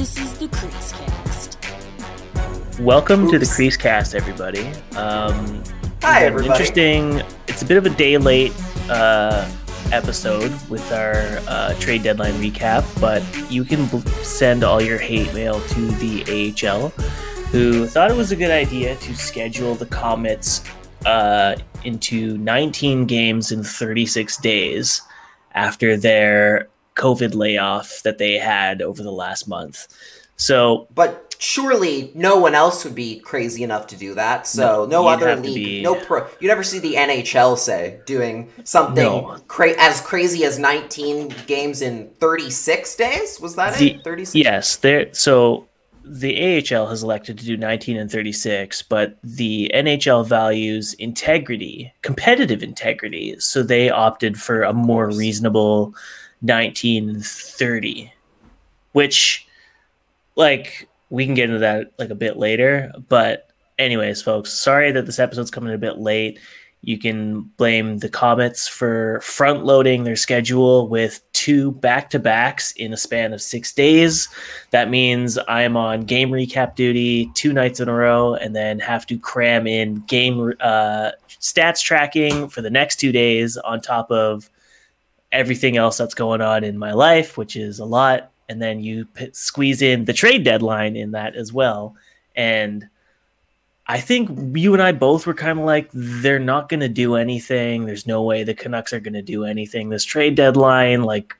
This is the CreaseCast. Welcome to the Oops. CreaseCast, everybody. Um, Hi, everybody. Interesting. It's a bit of a day late uh, episode with our uh, trade deadline recap, but you can bl- send all your hate mail to the AHL, who thought it was a good idea to schedule the Comets uh, into 19 games in 36 days after their COVID layoff that they had over the last month. So But surely no one else would be crazy enough to do that. So No, no, other league, be- no pro. You never see the NHL say doing something No. cra- as crazy as 19 games in 36 days. Was that The- it? 36. Yes, there. So the AHL has elected to do 19 and 36, but the NHL values integrity, competitive integrity, so they opted for a more reasonable 19 and 30, which, like, we can get into that like a bit later. But, anyways, folks, sorry that this episode's coming a bit late. You can blame the Comets for front loading their schedule with two back to backs in a span of six days. That means I am on game recap duty two nights in a row and then have to cram in game uh, stats tracking for the next two days on top of everything else that's going on in my life, which is a lot. And then you p- squeeze in the trade deadline in that as well. And I think you and I both were kind of like, they're not going to do anything. There's no way the Canucks are going to do anything. This trade deadline, like,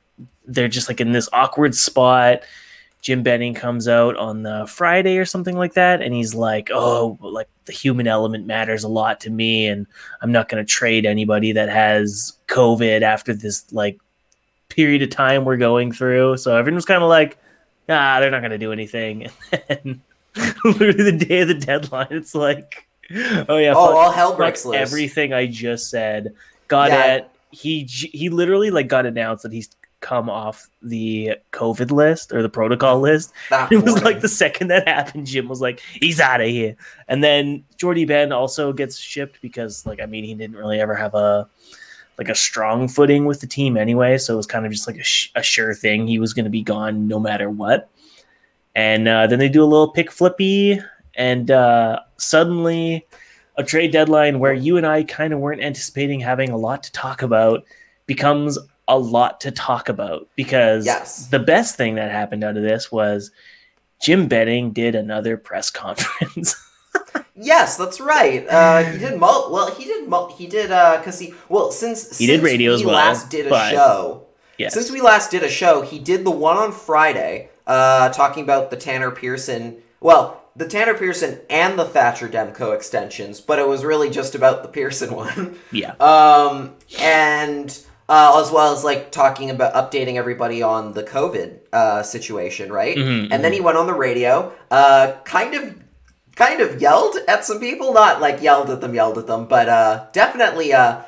they're just like in this awkward spot. Jim Benning comes out on the Friday or something like that, and he's like, "Oh, like the human element matters a lot to me, and I'm not going to trade anybody that has COVID after this like period of time we're going through." So everyone's kind of like, "Ah, they're not going to do anything." And then literally the day of the deadline, it's like, "Oh yeah, Oh, fuck- all hell breaks loose. everything I just said." Got Yeah. it. He he literally like got announced that he's come off the COVID list or the protocol list. That It was morning. like the second that happened, Jim was like, "He's out of here." And then Jordie Benn also gets shipped because, like, I mean, he didn't really ever have a like a strong footing with the team anyway, so it was kind of just like a, sh- a sure thing he was going to be gone no matter what. And uh, then they do a little pick flippy, and uh, suddenly a trade deadline where you and I kind of weren't anticipating having a lot to talk about becomes a lot to talk about because Yes. the best thing that happened out of this was Jim Benning did another press conference. Yes, that's right. Uh, he did mul- well. He did mul- he did uh because he well since He did since radio we as well, last did a show. yes. Since we last did a show, he did the one on Friday, uh, talking about the Tanner Pearson. Well, the Tanner Pearson and the Thatcher Demko extensions, but it was really just about the Pearson one. yeah. um, and uh, as well as like talking about updating everybody on the COVID uh, situation, right? Mhm, And then he went on the radio, uh, kind of. Kind of yelled at some people, not like yelled at them, yelled at them, but uh, definitely, uh,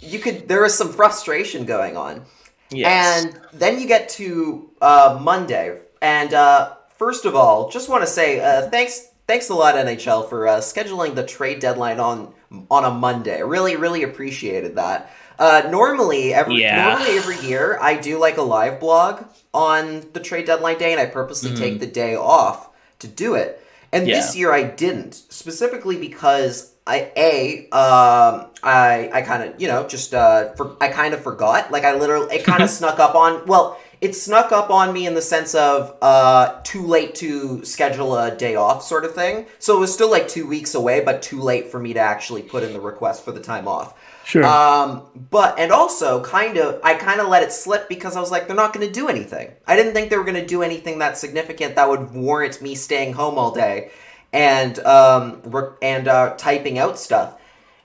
you could. There was some frustration going on. yes. And then you get to uh, Monday, and uh, first of all, just want to say uh, thanks, thanks a lot NHL for uh, scheduling the trade deadline on on a Monday. Really, really appreciated that. Uh, normally, every Yeah. normally every year, I do like a live blog on the trade deadline day, and I purposely Mm-hmm. take the day off to do it. And this year, I didn't specifically because I a um I I kind of you know just uh for, I kind of forgot like I literally it kind of snuck up on well it snuck up on me in the sense of uh too late to schedule a day off sort of thing so it was still like two weeks away but too late for me to actually put in the request for the time off sure. um, but and also kind of I kind of let it slip because I was like they're not going to do anything. I didn't think they were going to do anything that significant that would warrant me staying home all day and um re- and uh, typing out stuff.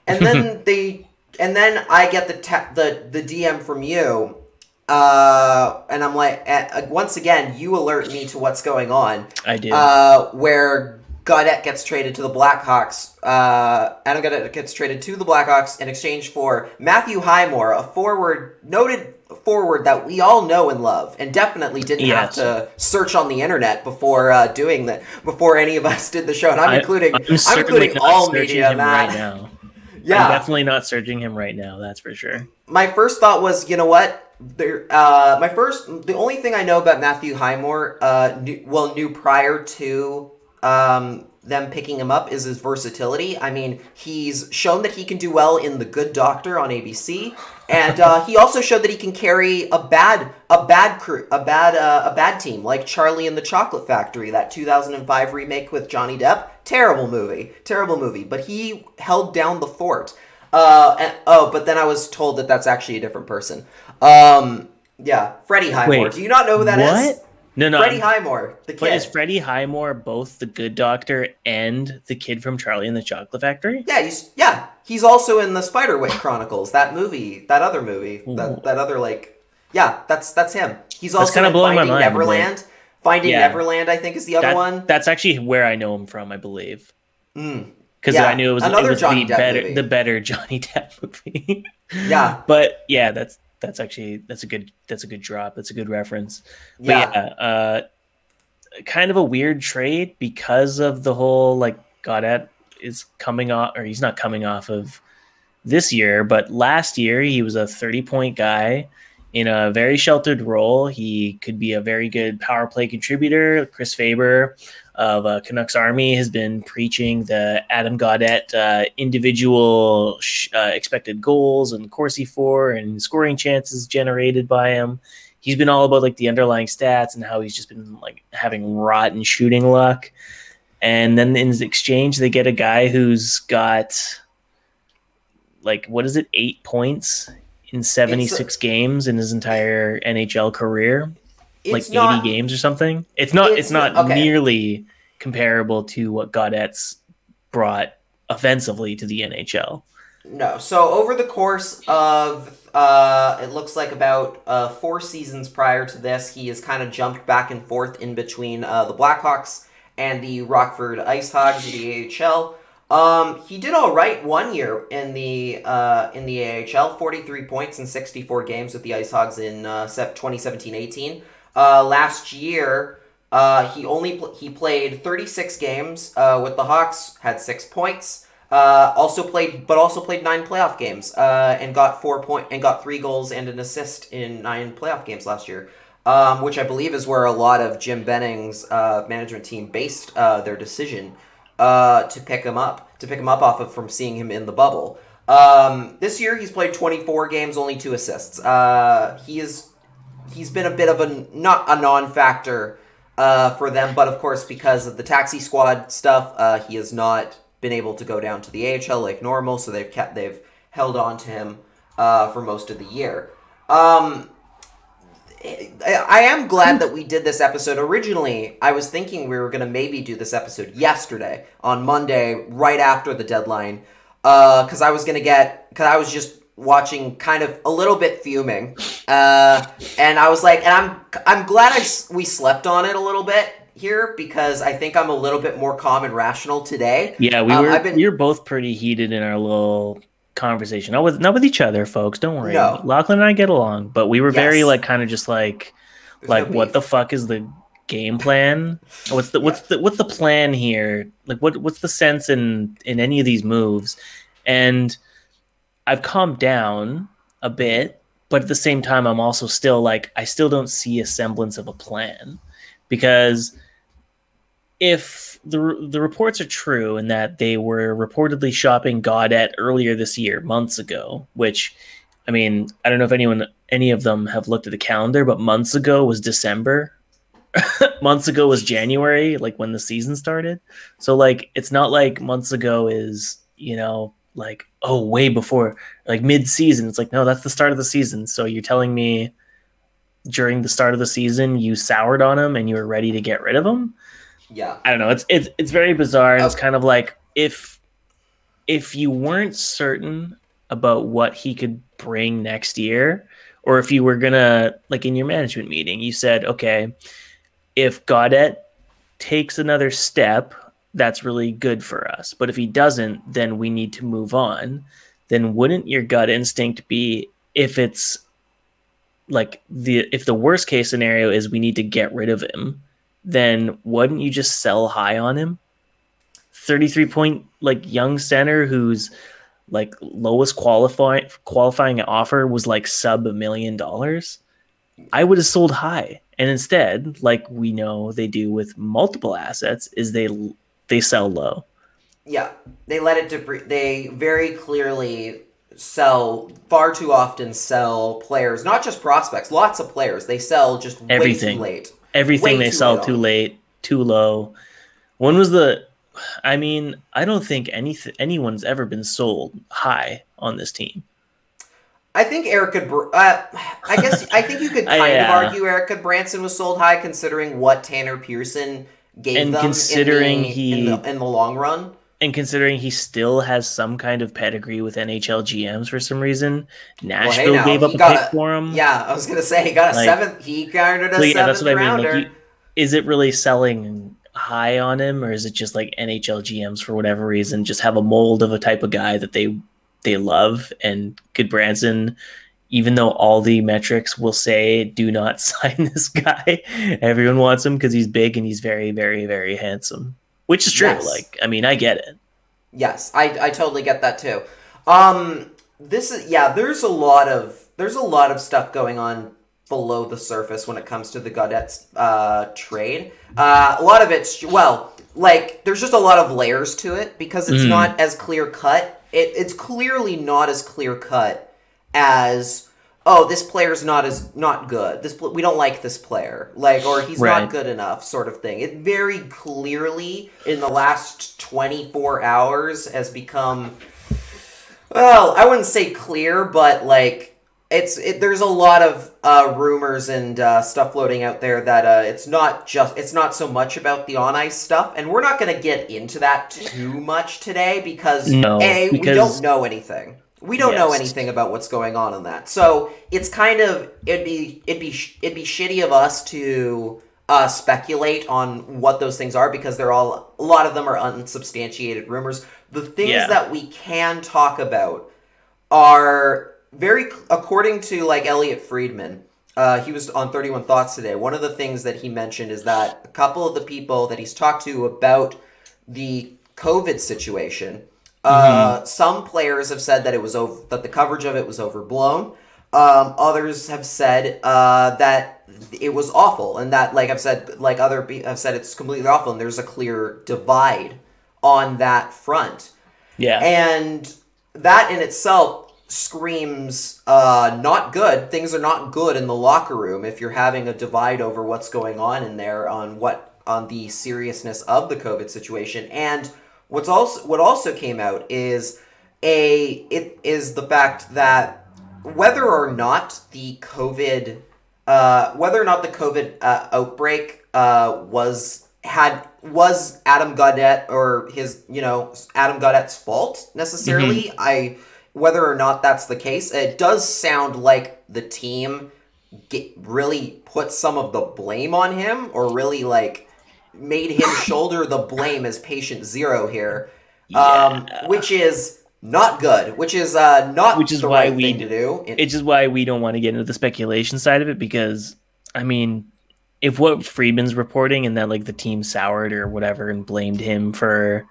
And then they and then I get the te- the the DM from you uh and I'm like uh, once again you alert me to what's going on I did. uh, where Gaudette gets traded to the Blackhawks. Uh, Adam Gaudette gets traded to the Blackhawks in exchange for Matthew Highmore, a forward, noted forward that we all know and love, and definitely didn't Yes. have to search on the internet before uh, doing that. Before any of us did the show, and I'm I- including, I'm I'm, including all searching media, him Matt. right now. Yeah. I'm definitely not searching him right now. That's for sure. my first thought was, you know what? There, uh, my first, the only thing I know about Matthew Highmore, uh, knew, well, knew prior to um, them picking him up is his versatility. I mean, he's shown that he can do well in The Good Doctor on ABC, and uh, he also showed that he can carry a bad, a bad crew, a bad, uh, a bad team like Charlie and the Chocolate Factory, that 2005 remake with Johnny Depp. Terrible movie, terrible movie, but he held down the fort. Uh, and, oh, but then I was told that that's actually a different person. Um, yeah, Freddie Highmore. Wait, Do you not know who that is? No, no. Freddie Highmore, the kid. is Freddie Highmore both the good doctor and the kid from Charlie and the Chocolate Factory? yeah, he's yeah, he's also in the Spiderwick Chronicles, that movie, that other movie, that that other like, yeah, that's that's him. He's also kinda in blowing my Finding mind, Neverland. Finding Yeah. Neverland, I think, is the other That- one. That's actually where I know him from, I believe. Mm. Because Yeah, I knew it was, it another was Johnny the Depp better movie. the better Johnny Depp movie. Yeah, but yeah, that's that's actually that's a good that's a good drop. That's a good reference. Yeah, yeah, uh, kind of a weird trade because of the whole like Gaudette is coming off, or he's not coming off of this year, but last year he was a 30 point guy in a very sheltered role. He could be a very good power play contributor. Chris Faber of uh, Canucks Army has been preaching the Adam Gaudette uh, individual sh- uh, expected goals and Corsi for and scoring chances generated by him. He's been all about like the underlying stats and how he's just been like having rotten shooting luck. And then in exchange, they get a guy who's got like what is it, eight points in seventy six games in his entire NHL career like it's 80 games or something. It's not it's, it's not not- okay. nearly comparable to what Gaudette's brought offensively to the NHL. No. So over the course of uh, it looks like about uh, four seasons prior to this, he has kind of jumped back and forth in between uh, the Blackhawks and the Rockford Ice Hogs of the AHL. Um, he did all right one year in the uh, in the AHL, 43 points in 64 games with the Ice Hogs in uh, 2017-18. Uh, last year, uh, he only pl- he played 36 games uh, with the Hawks, had six points. Uh, also played, but also played nine playoff games uh, and got four point and got three goals and an assist in nine playoff games last year, um, which I believe is where a lot of Jim Benning's uh, management team based uh, their decision to pick him up, to pick him up off of from seeing him in the bubble. Um, this year he's played 24 games, only two assists. He is he's been a bit of a not a non-factor uh, for them, but of course because of the taxi squad stuff, uh, he has not been able to go down to the AHL like normal. So they've kept they've held on to him uh, for most of the year. Um, I am glad that we did this episode. Originally, I was thinking we were going to maybe do this episode yesterday on Monday, right after the deadline, because I was going to get because I was just watching kind of a little bit fuming, uh, and I was like, and I'm I'm glad I we slept on it a little bit here because I think I'm a little bit more calm and rational today. Yeah, we Um, were been- we were both pretty heated in our little conversation. Not with not with each other, folks. Don't worry. No. Lachlan and I get along, but we were very like kind of just like There's like no what the fuck is the game plan? What's the what's the what's the plan here? Like what what's the sense in in any of these moves? And I've calmed down a bit, but at the same time I'm also still like I still don't see a semblance of a plan because if the the reports are true and that they were reportedly shopping Gaudette earlier this year, months ago, which I mean, I don't know if anyone any of them have looked at the calendar, but months ago was December. months ago was January, like when the season started. So like it's not like months ago is, you know, like oh, way before like mid-season. It's like no, that's the start of the season. So you're telling me during the start of the season you soured on him and you were ready to get rid of him? yeah. I don't know. It's it's it's very bizarre. And it's kind of like if if you weren't certain about what he could bring next year, or if you were gonna like in your management meeting, you said, okay, if Gaudette takes another step, that's really good for us. But if he doesn't, then we need to move on. Then wouldn't your gut instinct be if it's like the if the worst case scenario is we need to get rid of him, then wouldn't you just sell high on him? 33 point like young center who's like lowest qualifying qualifying offer was like sub a million dollars, I would have sold high. And instead, like we know they do with multiple assets, is they they sell low. Yeah, they let it depre- They very clearly sell far too often sell players, not just prospects, lots of players. They sell just Everything. way too late. Everything Way they too sell too late, too low. When was the? I mean, I don't think any anyone's ever been sold high on this team. I think Eric could. Uh, I guess I think you could I, kind of uh, argue Erik Gudbranson was sold high, considering what Tanner Pearson gave And them. considering in the, he- in the, in the long run. And considering he still has some kind of pedigree with NHL GMs for some reason, Nashville now, gave up a pick a- for him. Yeah, I was gonna say he got a Like- seventh. He garnered a Like, yeah, seventh that's what I mean. rounder. Like, you, is it really selling high on him, or is it just like NHL GMs for whatever reason just have a mold of a type of guy that they they love? And Good Branson, even though all the metrics will say do not sign this guy, everyone wants him because he's big and he's very, very, very handsome. Which is true. Yes. Like, I mean, I get it. Yes, I, I totally get that too. Um, this is yeah. There's a lot of there's a lot of stuff going on below the surface when it comes to the Gaudette's uh, trade. Uh, a lot of it's well, like there's just a lot of layers to it because it's Mm. not as clear cut. It, it's clearly not as clear cut as oh this player's not as not good. This we don't like this player like or he's Right. not good enough sort of thing. It very clearly in the last 24 hours has become well, I wouldn't say clear, but like it's it, there's a lot of uh, rumors and uh, stuff floating out there that uh, it's not just it's not so much about the on ice stuff, and we're not going to get into that too much today because No, a we don't know anything. We don't know anything about what's going on in that, so it's kind of it'd be it'd be sh- it'd be shitty of us to uh, speculate on what those things are because they're all a lot of them are unsubstantiated rumors. The things Yeah. that we can talk about are very according to like Elliotte Friedman. Uh, he was on 31 Thoughts today. One of the things that he mentioned is that a couple of the people that he's talked to about the COVID situation, uh, some players have said that it was over, that the coverage of it was overblown. Um, others have said uh, that it was awful, and that, like I've said, like other pe- have said, it's completely awful, and there's a clear divide on that front. Yeah. And that in itself screams uh, not good. Things are not good in the locker room if you're having a divide over what's going on in there on what on the seriousness of the COVID situation. And what's also what also came out is a it is the fact that whether or not the COVID uh, whether or not the COVID uh, outbreak uh, was had was Adam Gaudette or his you know Adam Gaudette's fault necessarily. I whether or not that's the case, it does sound like the team get, really put some of the blame on him or really like made him shoulder the blame as patient zero here, um, Yeah. which is not good. Which is uh, not Which is the why right we thing to do. It- it's just why we don't want to get into the speculation side of it because I mean, if what Friedman's reporting and that like the team soured or whatever and blamed him for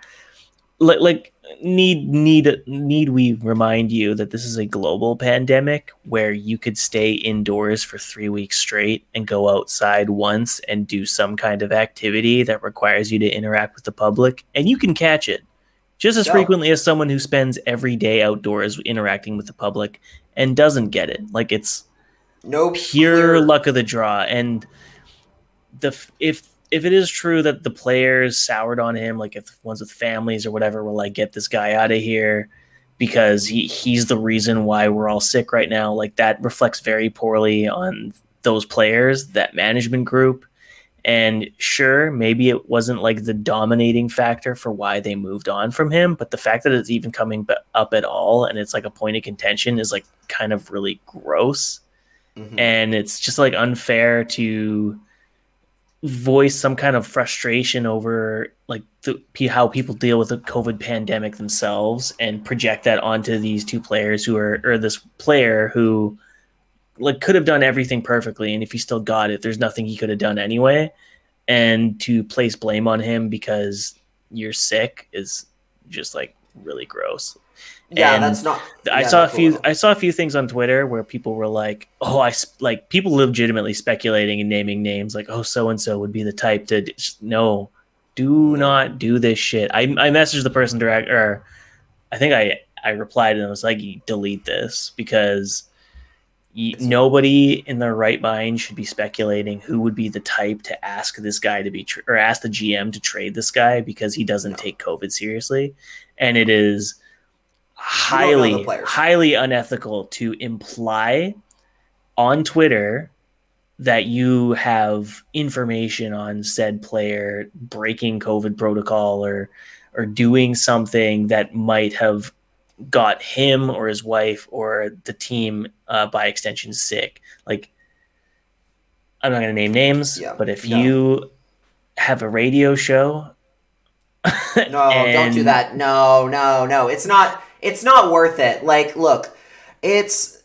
like like need need need we remind you that this is a global pandemic where you could stay indoors for 3 weeks straight and go outside once and do some kind of activity that requires you to interact with the public and you can catch it just as Yeah. frequently as someone who spends every day outdoors interacting with the public and doesn't get it. Like it's no pure clear- luck of the draw. And the if if it is true that the players soured on him, like if ones with families or whatever were like, get this guy out of here because he he's the reason why we're all sick right now, like that reflects very poorly on those players, that management group. And sure, maybe it wasn't like the dominating factor for why they moved on from him, but the fact that it's even coming up at all and it's like a point of contention is like kind of really gross. Mhm. And it's just like unfair to voice some kind of frustration over like the, how people deal with the COVID pandemic themselves and project that onto these two players who are, or this player who like could have done everything perfectly. And if he still got it, there's nothing he could have done anyway. And to place blame on him because you're sick is just like really gross. Yeah, And that's not. I saw a few. little. I saw a few things on Twitter where people were like, "Oh, I like people legitimately speculating and naming names like, oh, so and so would be the type to d- no, do not do this shit." I I messaged the person direct, or I think I I replied and I was like, "Delete this because nobody in their right mind should be speculating who would be the type to ask this guy to be tr- or ask the GM to trade this guy because he doesn't No. take COVID seriously, and it is." Don't know the highly highly unethical to imply on Twitter that you have information on said player breaking COVID protocol or or doing something that might have got him or his wife or the team uh, by extension sick. Like I'm not going to name names, Yeah, but if no. you have a radio show, No, don't do that. No, no, no. It's not. It's not worth it. Like, look, it's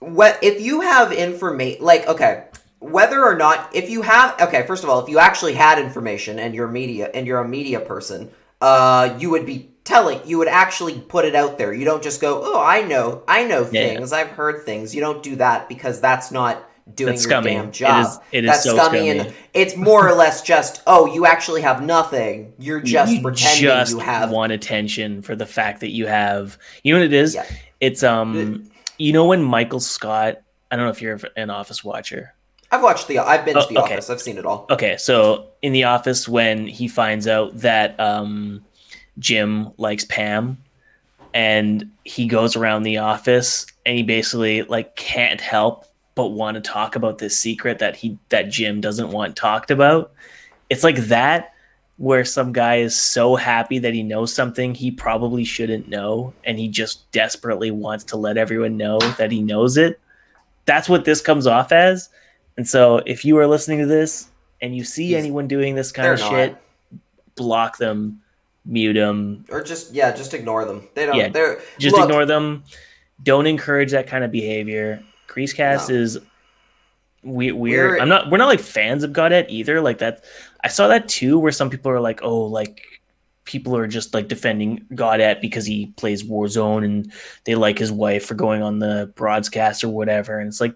what if you have information. Like, okay, whether or not if you have. Okay, first of all, if you actually had information and you're media and you're a media person, uh, you would be telling. You would actually put it out there. You don't just go, "Oh, I know, I know Yeah. things. I've heard things." You don't do that because that's not doing That's your scummy. damn job. is- it is that's so scummy, scummy. and it's more or less just, "Oh, you actually have nothing. You're just you pretending just you have." want attention for the fact that you have you know what it is Yeah. it's um you know when michael scott i don't know if you're an office watcher I've watched the. I've been Oh, to the okay. office. I've seen it all. okay so in the office when he finds out that um jim likes pam and he goes around the office and he basically like can't help but want to talk about this secret that he that jim doesn't want talked about it's like that where some guy is so happy that he knows something he probably shouldn't know and he just desperately wants to let everyone know that he knows it that's what this comes off as and so if you are listening to this and you see He's- anyone doing this kind of not. shit block them mute them Or just yeah, just ignore them. They don't. Yeah, They're just look, ignore them don't encourage that kind of behavior creasecast No. is we we're, We're- i'm not we're not like fans of Gaudette either. Like that i saw that too where some people are like oh like people are just like defending Gaudette because he plays warzone and they like his wife for going on the broadcast or whatever. And it's like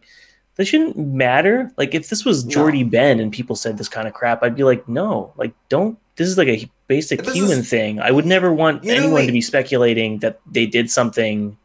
that shouldn't matter. Like if this was No. Jordie Benn and people said this kind of crap i'd be like no. Like don't this is like a basic human is- thing. I would never want anyone we- to be speculating that they did something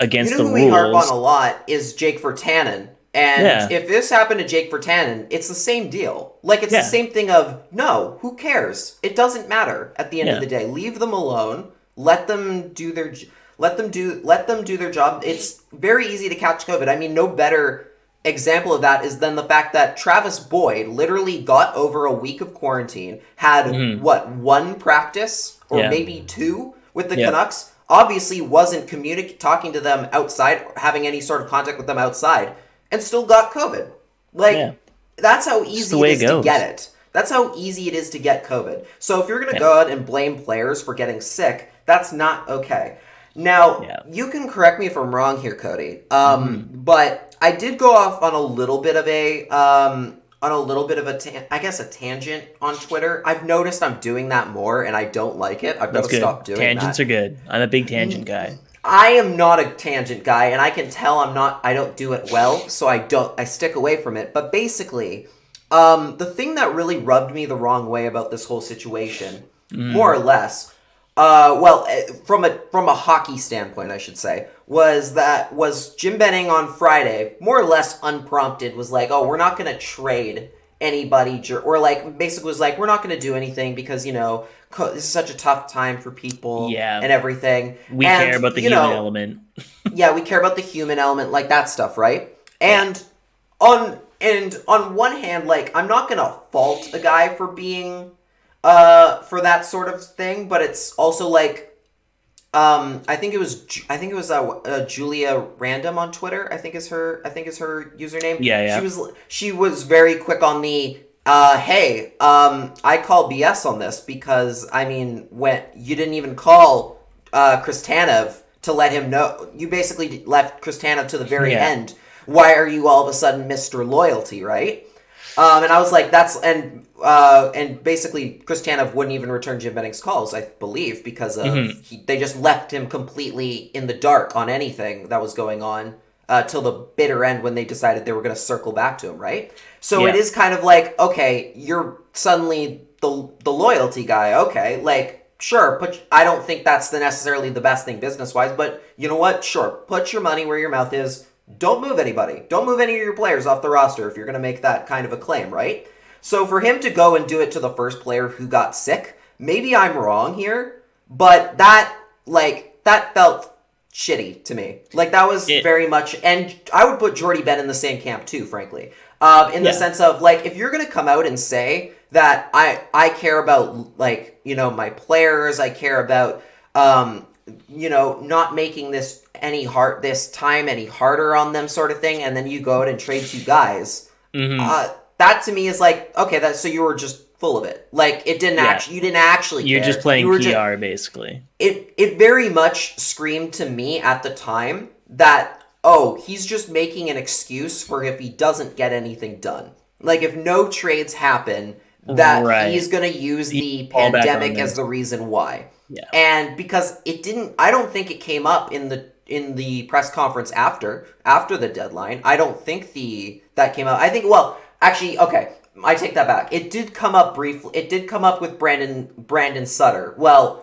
against you know the who we harp on a lot is Jake Virtanen. And Yeah. if this happened to Jake Virtanen, it's the same deal. Like it's Yeah. the same thing of no, who cares? It doesn't matter at the end Yeah. of the day. Leave them alone. Let them do their let them do let them do their job. It's very easy to catch COVID. I mean, no better example of that is than the fact that Travis Boyd literally got over a week of quarantine, had Mhm. what one practice or maybe two with the. Canucks. Obviously, wasn't communic talking to them outside, having any sort of contact with them outside, and still got COVID. Like Yeah. that's how easy it is it to get it. That's how easy it is to get COVID. So if you're gonna Yeah. go out and blame players for getting sick, that's not okay. Now Yeah. you can correct me if I'm wrong here, Cody. Um, Mm-hmm. but I did go off on a little bit of a um, on a little bit of a ta- I guess a tangent on Twitter. I've noticed I'm doing that more, and I don't like it. I've got to stop doing tangents that. are good i'm a big tangent guy I am not a tangent guy, and I can tell I'm not. I don't do it well, so I don't. I stick away from it. But basically, um, the thing that really rubbed me the wrong way about this whole situation, more or less, uh, well, eh, from a from a hockey standpoint, I should say, was that was Jim Benning on Friday, more or less unprompted, was like, "Oh, we're not going to trade." anybody or like basically was like we're not going to do anything because you know co- this is such a tough time for people Yeah. and everything we And, care about the human know, element yeah, we care about the human element, like that stuff, right? And on and on one hand, like I'm not gonna fault a guy for being uh for that sort of thing, but it's also like um I think it was I think it was uh, uh, Julia Random on Twitter. I think is her I think is her username. Yeah, yeah. She was she was very quick on the uh hey um I call BS on this because I mean when you didn't even call uh Chris Tanev to let him know you basically left Chris Tanev to the very Yeah. end. Why are you all of a sudden Mr. Loyalty, right? Um, and I was like, that's and uh, and basically Chris Tanev wouldn't even return Jim Benning's calls, I believe, because of Mhm. he, they just left him completely in the dark on anything that was going on uh, till the bitter end when they decided they were going to circle back to him, right? So it Yeah. is kind of like, okay, you're suddenly the the loyalty guy, okay, like. Sure, put. I don't think that's the necessarily the best thing business wise, but you know what? Sure, put your money where your mouth is. Don't move anybody. Don't move any of your players off the roster if you're going to make that kind of a claim, right? So for him to go and do it to the first player who got sick, maybe I'm wrong here, but that like that felt shitty to me. Like that was It- very much, and I would put Jordie Benn in the same camp too, frankly. Um, in the sense of like if you're gonna come out and say that I I care about like you know my players, I care about um, you know not making this any hard this time any harder on them sort of thing, and then you go out and trade two guys Mhm. uh, that to me is like okay that so you were just full of it like it didn't Yeah. actually you didn't actually You're care. just playing you PR, ju- basically. it it very much screamed to me at the time that oh he's just making an excuse for if he doesn't get anything done like if no trades happen that Right. he's gonna use the pandemic as the reason why Yeah. and because it didn't i don't think it came up in the in the press conference after after the deadline i don't think the that came out i think well actually okay i take that back. It did come up briefly it did come up with brandon brandon sutter. Well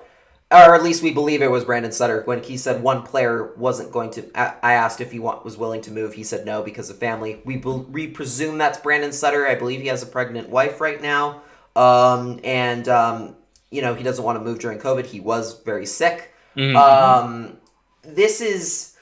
or at least we believe it was brandon sutter. When he said one player wasn't going to i asked if he wa- was willing to move. He said no because of family. We, bel- we presume that's brandon sutter. I believe he has a pregnant wife right now. Um, and um, you know he doesn't want to move during covid. He was very sick. Mhm. um, this is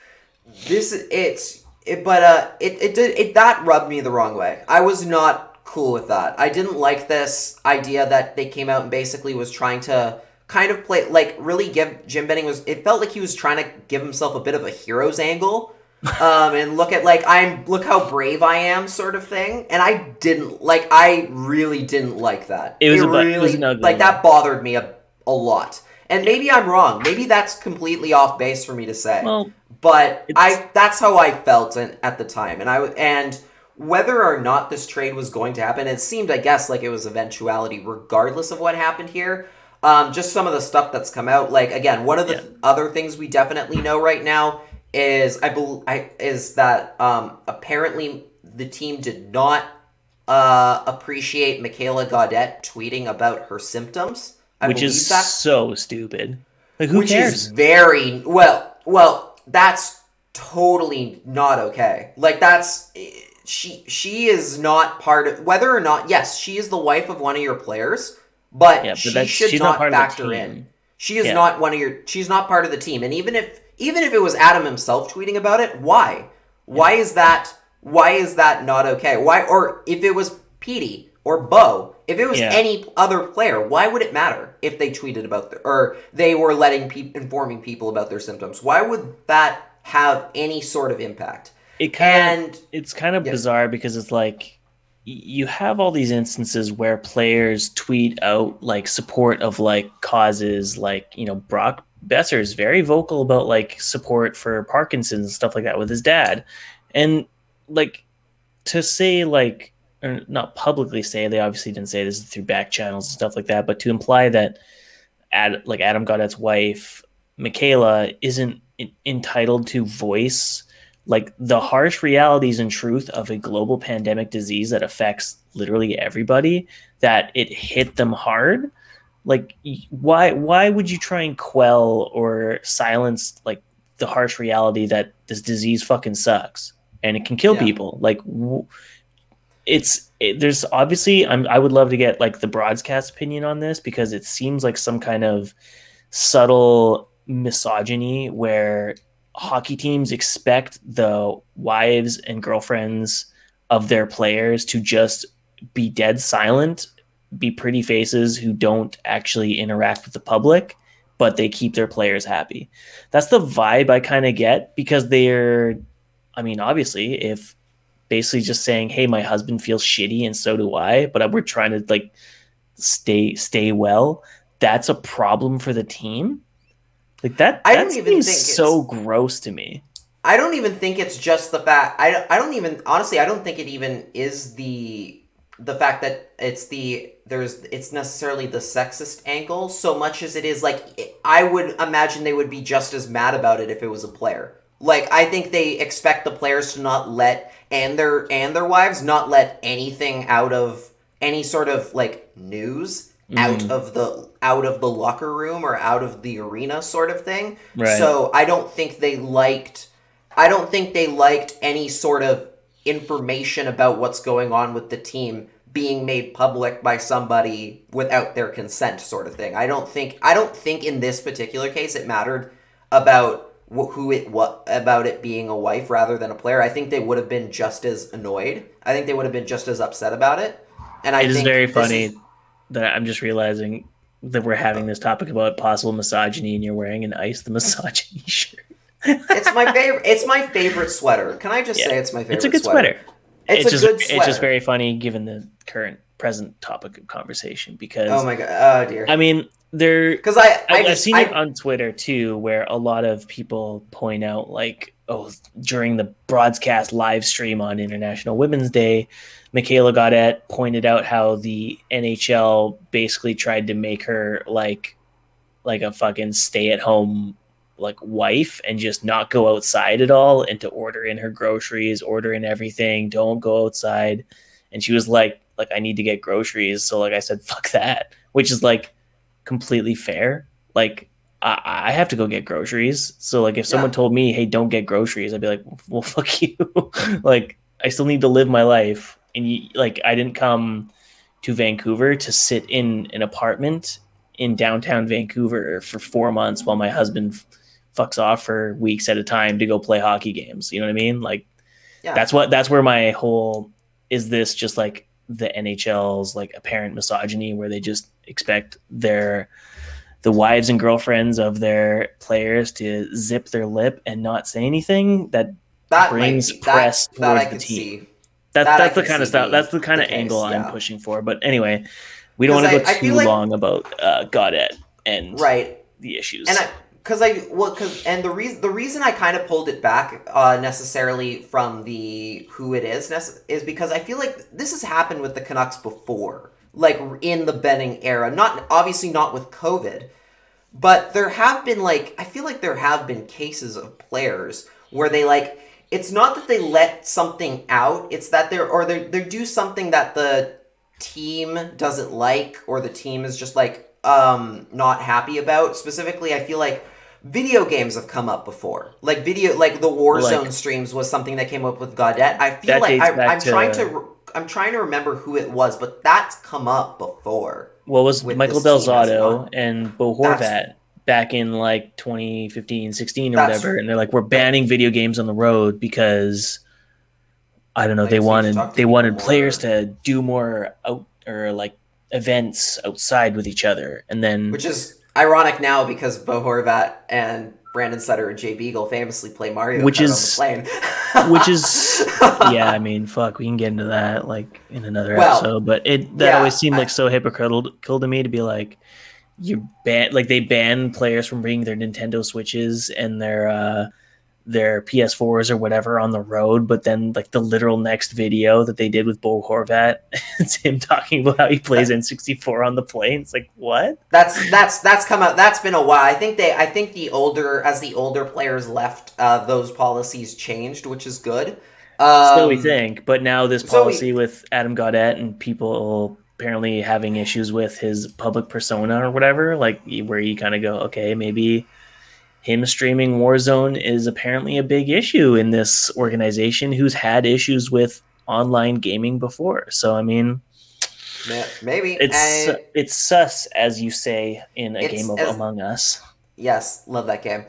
this it's it, but uh, it it did it that rubbed me the wrong way. I was not cool with that. I didn't like this idea that they came out and basically was trying to kind of play like really give Jim Benning was. It felt like he was trying to give himself a bit of a hero's angle. um and look at like i'm look how brave i am sort of thing and i didn't like i really didn't like that It was it really was an ugly like one. that bothered me a, a lot and maybe i'm wrong maybe that's completely off base for me to say well, but It's- I that's how I felt in, at the time, and I and whether or not this trade was going to happen, it seemed, I guess, like it was eventuality, regardless of what happened here. Um, just some of the stuff that's come out, like again, one of the Yeah. th- other things we definitely know right now is I bel I is that um, apparently the team did not uh, appreciate Michaela Gaudette tweeting about her symptoms. I which is that so stupid. Like, who which cares? is very well well that's totally not okay. Like that's she she is not part of whether or not yes she is the wife of one of your players but, Yeah, but she should she's not not, factor in. She is Yeah. not one of your she's not part of the team. And even if even if it was adam himself tweeting about it why? Why is that why is that not okay? Why or if it was Petey or Bo, if it was Yeah. any other player, why would it matter if they tweeted about their, or they were letting pe- informing people about their symptoms? Why would that have any sort of impact? it kind of And it's kind of Yeah. bizarre because it's like you have all these instances where players tweet out like support of like causes like you know Brock Boeser is very vocal about like support for Parkinson's and stuff like that with his dad and like to say like or not publicly say they obviously didn't say this through back channels and stuff like that but to imply that Ad, like Adam Gaudette's wife Michaela isn't en- entitled to voice like the harsh realities and truth of a global pandemic disease that affects literally everybody that it hit them hard like why why would you try and quell or silence like the harsh reality that this disease fucking sucks and it can kill Yeah. people like w- it's it, there's obviously I'm, i would love to get like the broadcast opinion on this because it seems like some kind of subtle misogyny where hockey teams expect the wives and girlfriends of their players to just be dead silent, be pretty faces who don't actually interact with the public, but they keep their players happy. That's the vibe I kind of get because they're, I mean, obviously, if basically just saying, "Hey, my husband feels shitty and so do I," but we're trying to like stay stay well. That's a problem for the team. Like that. I that don't even think it's- so gross to me. I don't even think it's just the fact. I, I don't even honestly. I don't think it even is the the fact that it's the there's it's necessarily the sexist angle so much as it is like I would imagine they would be just as mad about it if it was a player. Like I think they expect the players to not let and their and their wives not let anything out of any sort of like news out Mhm. of the out of the locker room or out of the arena sort of thing. Right. So I don't think they liked I don't think they liked any sort of information about what's going on with the team being made public by somebody without their consent sort of thing. I don't think I don't think in this particular case it mattered about who it what about it being a wife rather than a player. I think they would have been just as annoyed. I think they would have been just as upset about it. And I It is very funny is- that I'm just realizing that we're having this topic about possible misogyny, and you're wearing an ice the misogyny shirt. it's my favorite. It's my favorite sweater. Can I just Yeah. say it's my favorite? It's a good sweater. It's, It's, a just good it's just very funny given the current present topic of conversation because Oh my god! Oh dear. I mean there Because I, I, I, I've seen I, it on Twitter too, where a lot of people point out, like, oh, during the broadcast live stream on International Women's Day, Michaela Gaudette pointed out how the NHL basically tried to make her like, like a fucking stay-at-home like wife and just not go outside at all and to order in her groceries, order in everything, don't go outside. And she was like, like I need to get groceries, so like I said, fuck that, which is like completely fair. Like I, I have to go get groceries. So like if someone Yeah. told me, hey, don't get groceries, I'd be like, well, fuck you. like I still need to live my life. And you, like I didn't come to Vancouver to sit in an apartment in downtown Vancouver for four months while my husband f- fucks off for weeks at a time to go play hockey games. You know what I mean? Like yeah. that's what that's where my whole is this just like the NHL's like apparent misogyny where they just expect their the wives and girlfriends of their players to zip their lip and not say anything that that brings might press that, that towards the team. see. that's That that's the kind of stuff that's the kind the of angle case, I'm yeah. pushing for but anyway we don't want to go I- I too like- long about uh Gaudette and Right. the issues and I because I well because and the reason the reason I kind of pulled it back uh, necessarily from the who it is nece- is because I feel like this has happened with the Canucks before, like in the Benning era. Not obviously not with COVID, but there have been like I feel like there have been cases of players where they like it's not that they let something out, it's that they're or they they do something that the team doesn't like or the team is just like um not happy about. Specifically, I feel like video games have come up before. Like video like the Warzone Like- streams was something that came up with Gaudette. I feel like I, I'm to- trying to I'm trying to remember who it was, but that's come up before. what was Michael Del Zotto and Bo That's- Horvat back in like 2015, 16 or whatever, and they're like, we're banning video games on the road because I don't know, Like, they wanted they wanted players to do more out or like events outside with each other, and then Which is ironic now because Bo Horvat and Brandon Sutter and Jay Beagle famously play Mario Which is- on the plane. which is yeah, I mean, fuck, we can get into that like in another Well, episode, but it that yeah, always seemed I- like so hypocritical to me to be like you ban like they ban players from bringing their Nintendo Switches and their uh their PS4s or whatever on the road, but then like the literal next video that they did with Bo Horvat, it's him talking about how he plays N64 on the plane. It's like what? That's that's that's come out. That's been a while. I think they. I think the older as the older players left, uh, those policies changed, which is good. Um, so we think, but now this so we- policy with Adam Gaudette and people apparently having issues with his public persona or whatever, like where you kind of go, okay, maybe him streaming Warzone is apparently a big issue in this organization who's had issues with online gaming before. So I mean, Maybe it's it's sus as you say in a game of as- Among Us. Yes, love that game.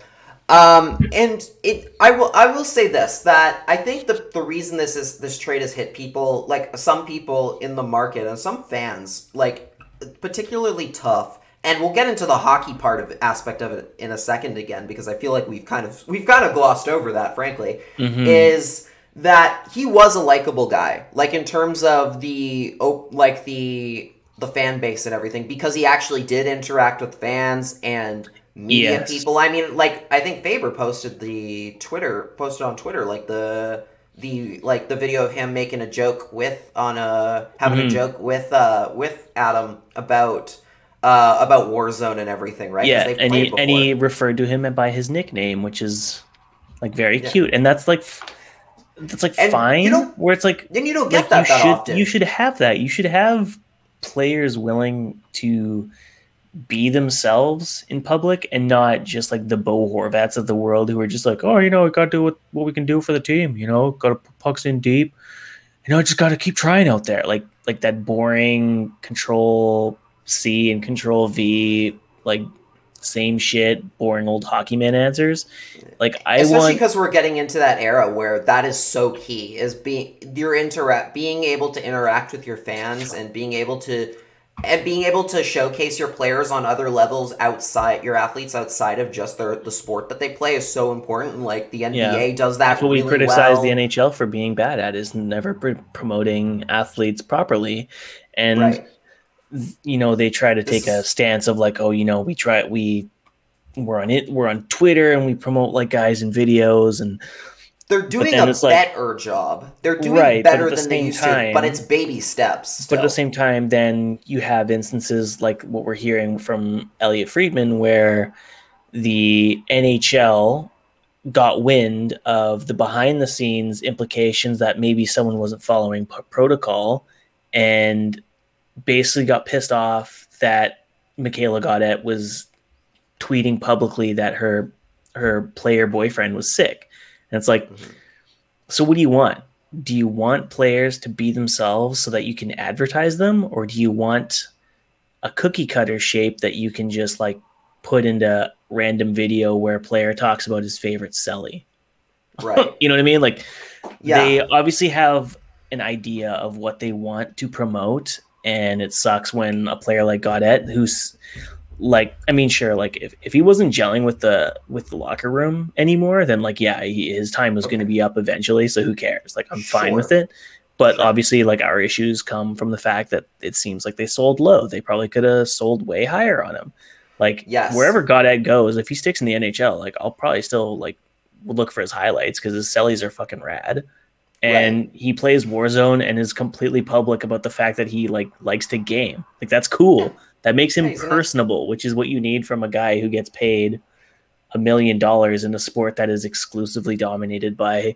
Um, and it, I will, I will say this that I think the the reason this is this trade has hit people like some people in the market and some fans like particularly tough. And we'll get into the hockey part of aspect of it in a second again because I feel like we've kind of we've kind of glossed over that, frankly. Mhm. Is that he was a likable guy, like in terms of the like the the fan base and everything, because he actually did interact with fans and media Yes. people. I mean, like I think Faber posted the Twitter posted on Twitter like the the like the video of him making a joke with on a having Mhm. a joke with uh with Adam about uh about Warzone and everything, right? yeah, and he and he referred to him by his nickname, which is like very Yeah. cute, and that's like that's like And you fine. don't where it's like then you don't get like that you that should often. you should have that. You should have players willing to be themselves in public and not just like the Bo Horvats of the world who are just like, oh, you know, we got to do what, what we can do for the team. You know, got to put pucks in deep. You know, just got to keep trying out there. Like like that boring control C and control V, like same shit, boring old hockey man answers. Like I Especially want because we're getting into that era where that is so key is being your interact being able to interact with your fans and being able to and being able to showcase your players on other levels outside your athletes outside of just their the sport that they play is so important. And, Like the NBA Yeah. does that. That's what we criticize well. the NHL for being bad at is never pr- promoting athletes properly, and Right. You know they try to take a stance of like, oh, you know, we try we we're on it, we're on Twitter and we promote like guys and videos and They're doing a it's like- better job. They're doing Right, better the than they used to, but it's baby steps. but at the same time, then you have instances like what we're hearing from Elliotte Friedman, where the NHL got wind of the behind the scenes implications that maybe someone wasn't following p- protocol and basically got pissed off that Michaela Gaudette was tweeting publicly that her her player boyfriend was sick. And it's like Mhm. so what do you want? Do you want players to be themselves so that you can advertise them or do you want a cookie cutter shape that you can just like put into random video where a player talks about his favorite celly? right. you know what I mean? Like Yeah. they obviously have an idea of what they want to promote, and it sucks when a player like Gaudette, who's like, I mean, sure, like if, if he wasn't gelling with the with the locker room anymore, then like, yeah, he, his time was going to be up eventually. So who cares? Like, I'm fine Sure. with it. But Sure. obviously, like our issues come from the fact that it seems like they sold low. They probably could have sold way higher on him. Like Yes. wherever Gaudette goes, if he sticks in the NHL, like I'll probably still like look for his highlights because his sellies are fucking rad. And he plays Warzone and is completely public about the fact that he like likes to game. Like that's cool. That makes him nice- personable, which is what you need from a guy who gets paid a million dollars in a sport that is exclusively dominated by,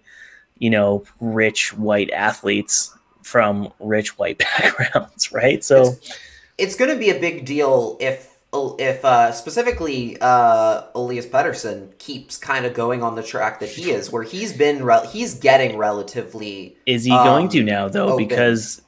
you know, rich white athletes from rich white backgrounds, right? So it's going to be a big deal if if uh, specifically uh, Elias Pettersson keeps kind of going on the track that he is, where he's been re- he's getting relatively. is he Um, going to now though? open. Because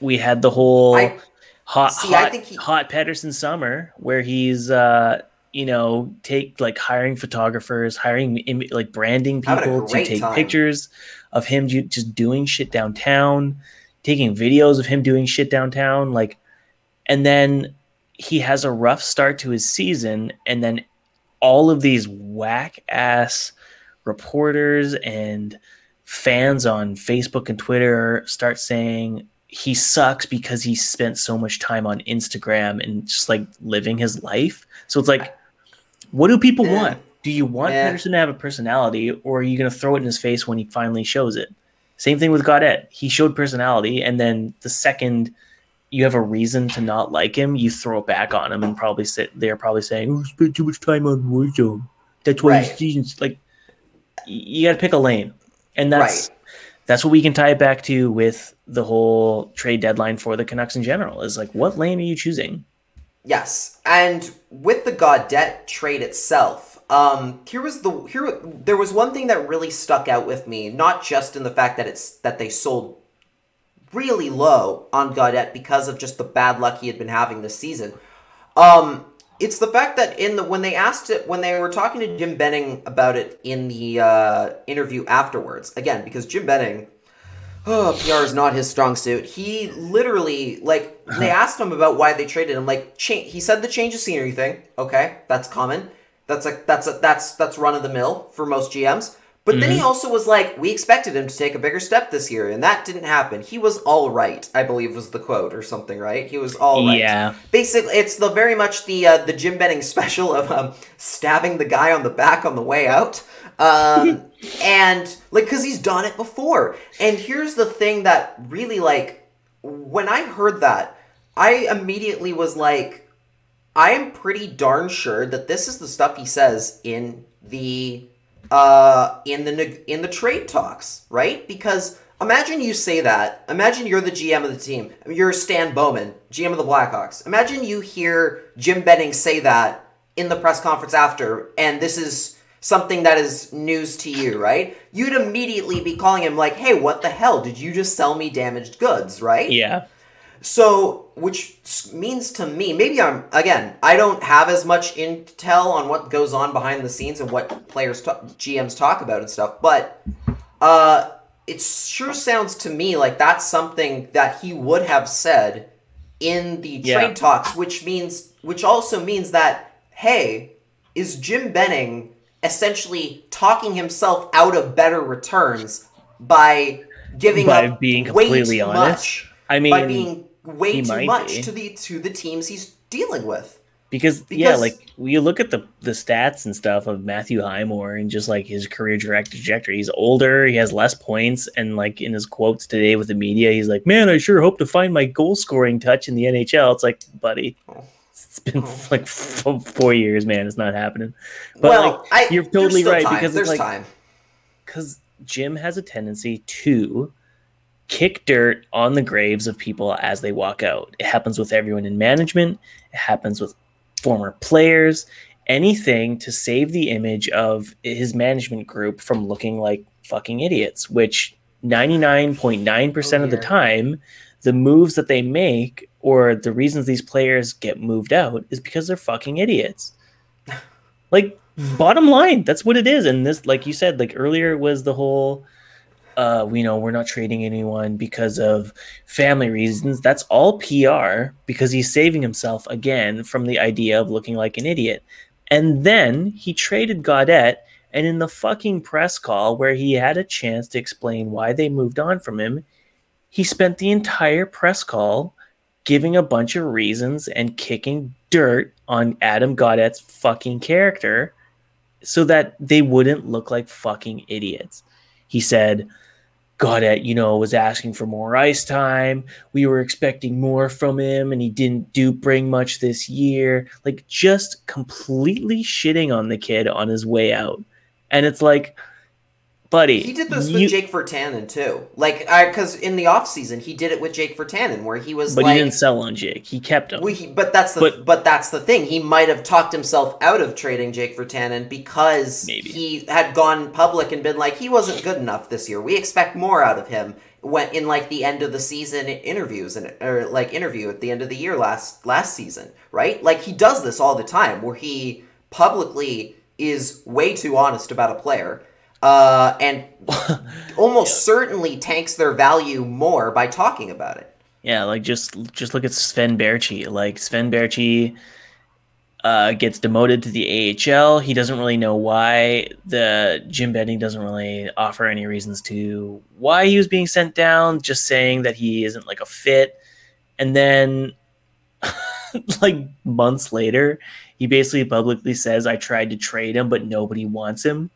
we had the whole I- hot See, I hot, think he- hot Pettersson summer where he's uh you know take like hiring photographers hiring like branding people to take time. pictures of him just doing shit downtown taking videos of him doing shit downtown like and then he has a rough start to his season and then all of these whack ass reporters and fans on Facebook and Twitter start saying he sucks because he spent so much time on Instagram and just like living his life. So it's like, what do people Yeah. want? Do you want Yeah. Pettersson to have a personality or are you going to throw it in his face when he finally shows it? Same thing with Gaudette. He showed personality, and then the second you have a reason to not like him, you throw it back on him and probably sit they're probably saying, Oh, spent too much time on Warzone. That's why Right. season's like you gotta pick a lane. And that's Right. that's what we can tie it back to with the whole trade deadline for the Canucks in general. Is like what lane are you choosing? Yes, and with the Gaudette trade itself, um, here was the here there was one thing that really stuck out with me, not just in the fact that it's that they sold really low on Gaudette because of just the bad luck he had been having this season. Um, it's the fact that in the when they asked it when they were talking to Jim Benning about it in the uh, interview afterwards, again because Jim Benning oh, PR is not his strong suit. He literally, like, they asked him about why they traded him. Like, cha- he said the change of scenery thing. Okay, that's common. That's like that's a, that's that's run of the mill for most GMs. But then he Mhm. also was like, we expected him to take a bigger step this year, and that didn't happen. He was all right, I believe was the quote or something, right? He was all right. Yeah. Basically, it's the very much the uh, the Jim Benning special of um, stabbing the guy on the back on the way out. Um, and like, because he's done it before. And here's the thing that really like, when I heard that, I immediately was like, I am pretty darn sure that this is the stuff he says in the uh in the in the trade talks, right? Because imagine you say that. Imagine you're the GM of the team. You're Stan Bowman, GM of the Blackhawks. Imagine you hear Jim Benning say that in the press conference after, and this is something that is news to you, right? You'd immediately be calling him like, "Hey, what the hell? Did you just sell me damaged goods?" Right? Yeah. So, which means to me, maybe I'm again, I don't have as much intel on what goes on behind the scenes and what players, ta- GMs talk about and stuff, but uh, it sure sounds to me like that's something that he would have said in the Yeah. trade talks, which means, which also means that hey, is Jim Benning essentially talking himself out of better returns by giving By up being way completely honest. much? I mean, by being way he too much be. to the to the teams he's dealing with. because, yeah, because- like you look at the the stats and stuff of Matthew Highmore and just like his career direct trajectory. He's older, he has less points, and like in his quotes today with the media, he's like, "Man, I sure hope to find my goal scoring touch in the NHL." It's like, buddy, it's been Oh. like f- four years, man. It's not happening. But well, like, I, you're totally right, time. because it's there's like- time. because Jim has a tendency to kick dirt on the graves of people as they walk out. It happens with everyone in management, it happens with former players, anything to save the image of his management group from looking like fucking idiots, which 99.9% Oh, of the oh, time, the moves that they make or the reasons these players get moved out is because they're fucking idiots. Like bottom line, that's what it is. And this, like you said, like earlier was the whole, uh, we know we're not trading anyone because of family reasons. That's all PR because he's saving himself again from the idea of looking like an idiot. And then he traded Gaudette, and in the fucking press call where he had a chance to explain why they moved on from him, he spent the entire press call giving a bunch of reasons and kicking dirt on Adam Gaudette's fucking character so that they wouldn't look like fucking idiots. He said, Gaudette, you know, was asking for more ice time. We were expecting more from him, and he didn't do bring much this year. Like, just completely shitting on the kid on his way out. And it's like, buddy, He did this you- with Jake Virtanen too. Like, because in the off season he did it with Jake Virtanen, where he was but like, he didn't sell on Jake. He kept him. Well, he, but that's the But- but, that's the thing. He might have talked himself out of trading Jake Virtanen because Maybe. he had gone public and been like he wasn't good enough this year. We expect more out of him. When in like the end of the season interviews and or like interview at the end of the year last last season, right? Like he does this all the time, where he publicly is way too honest about a player. Uh, and almost certainly tanks their value more by talking about it. Yeah, like just just look at Sven Baertschi. Like Sven Baertschi uh, gets demoted to the AHL. He doesn't really know why. The Jim Benning doesn't really offer any reasons to why he was being sent down. Just saying that he isn't like a fit. And then, like months later, he basically publicly says, "I tried to trade him, but nobody wants him."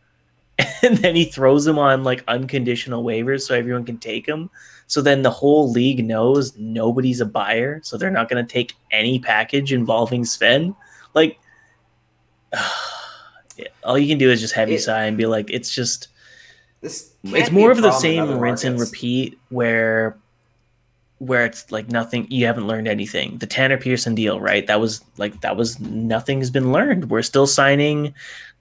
And then he throws him on like unconditional waivers so everyone can take him. So then the whole league knows nobody's a buyer, so they're not going to take any package involving Sven. Like, all you can do is just heavy It- sigh and be like, it's just, This it's more of the same rinse and repeat where, where it's like nothing, you haven't learned anything. The Tanner Pearson deal, right? That was like, that was nothing has been learned. We're still signing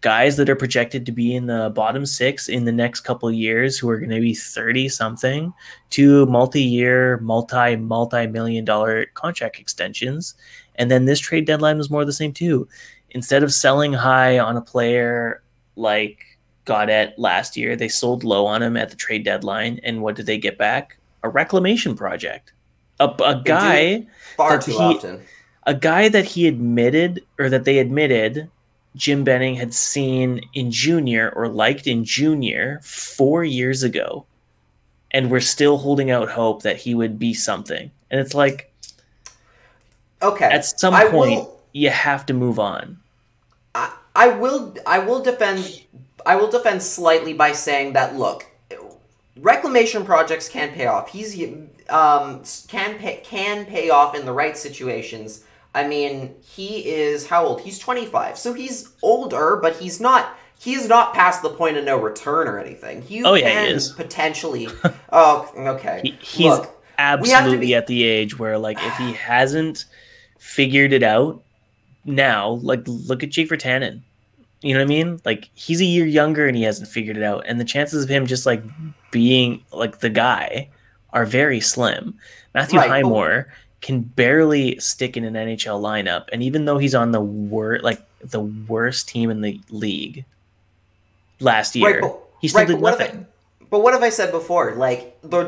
guys that are projected to be in the bottom six in the next couple years who are going to be 30 something to multi-year multi multi-million dollar contract extensions and then this trade deadline was more the same too instead of selling high on a player like Gaudette last year they sold low on him at the trade deadline and what did they get back a reclamation project a, a guy Far too he- often. a guy that he admitted or that they admitted Jim Benning had seen in junior or liked in junior four years ago. And we're still holding out hope that he would be something. And it's like, Okay. at some I point, will- you have to move on. I, I will I will defend I will defend slightly by saying that look, reclamation projects can pay off. He's um can pay can pay off in the right situations. I mean, he is how old? He's 25. So he's older, but he's not he is not past the point of no return or anything. He Oh, yeah, he is. potentially Oh, okay. He, he's Look, absolutely be- at the age where, like, if he hasn't figured it out now, like, look at Jake Virtanen. You know what I mean? Like, he's a year younger and he hasn't figured it out. And the chances of him just, like, being, like, the guy are very slim. Matthew Right, Highmore can barely stick in an NHL lineup. And even though he's on the wor- like, the worst team in the league last year, Right, but- he still right, did but what have I- nothing. but what have I said before? Like the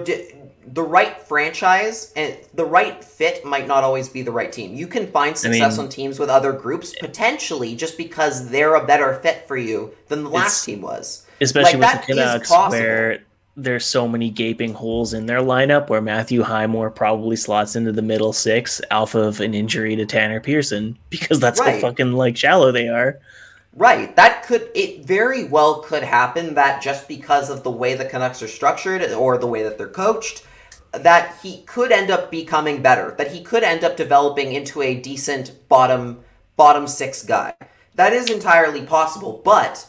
the right franchise and the right fit might not always be the right team. You can find success mean- on teams with other groups potentially just because they're a better fit for you than the last team was. especially Like, with the Canucks, where there's so many gaping holes in their lineup. Where Matthew Highmore probably slots into the middle six, off of an injury to Tanner Pearson, because that's how fucking like shallow they are. Right. That could it very well could happen that just because of the way the Canucks are structured or the way that they're coached, that he could end up becoming better. That he could end up developing into a decent bottom bottom six guy. That is entirely possible, but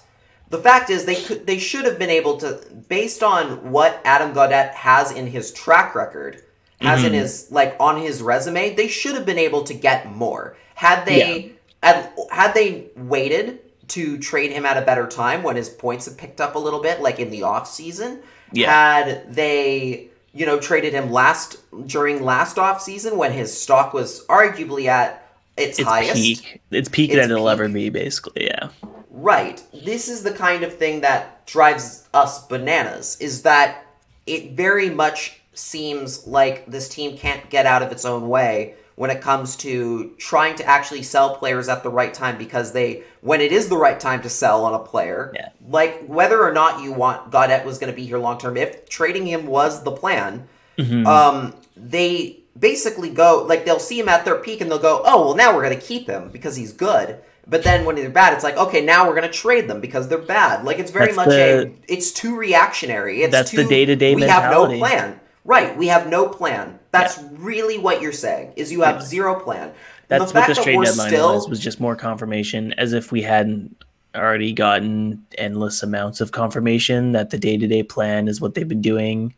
the fact is they could they should have been able to based on what Adam Gaudette has in his track record, has in mm-hmm. his like on his resume, they should have been able to get more. Had they had, had they waited to trade him at a better time when his points have picked up a little bit, like in the off season, Yeah. had they you know traded him last during last off season when his stock was arguably at its, It's highest. peak. It's peak It's that it'll peak. ever be, basically. Yeah. Right. This is the kind of thing that drives us bananas is that it very much seems like this team can't get out of its own way when it comes to trying to actually sell players at the right time because they when it is the right time to sell on a player Yeah. like whether or not you want Gaudette was going to be here long term if trading him was the plan Mhm. um, they basically go like they'll see him at their peak and they'll go, oh well, now we're gonna keep him because he's good. But then when they're bad, it's like okay, now we're gonna trade them because they're bad. Like it's very That's much the- a it's too reactionary. It's That's the day-to-day We have no plan. Right, we have no plan. That's really what you're saying. Is you have zero plan. That's what this that trade deadline still, was. Was just more confirmation, as if we hadn't already gotten endless amounts of confirmation that the day to day plan is what they've been doing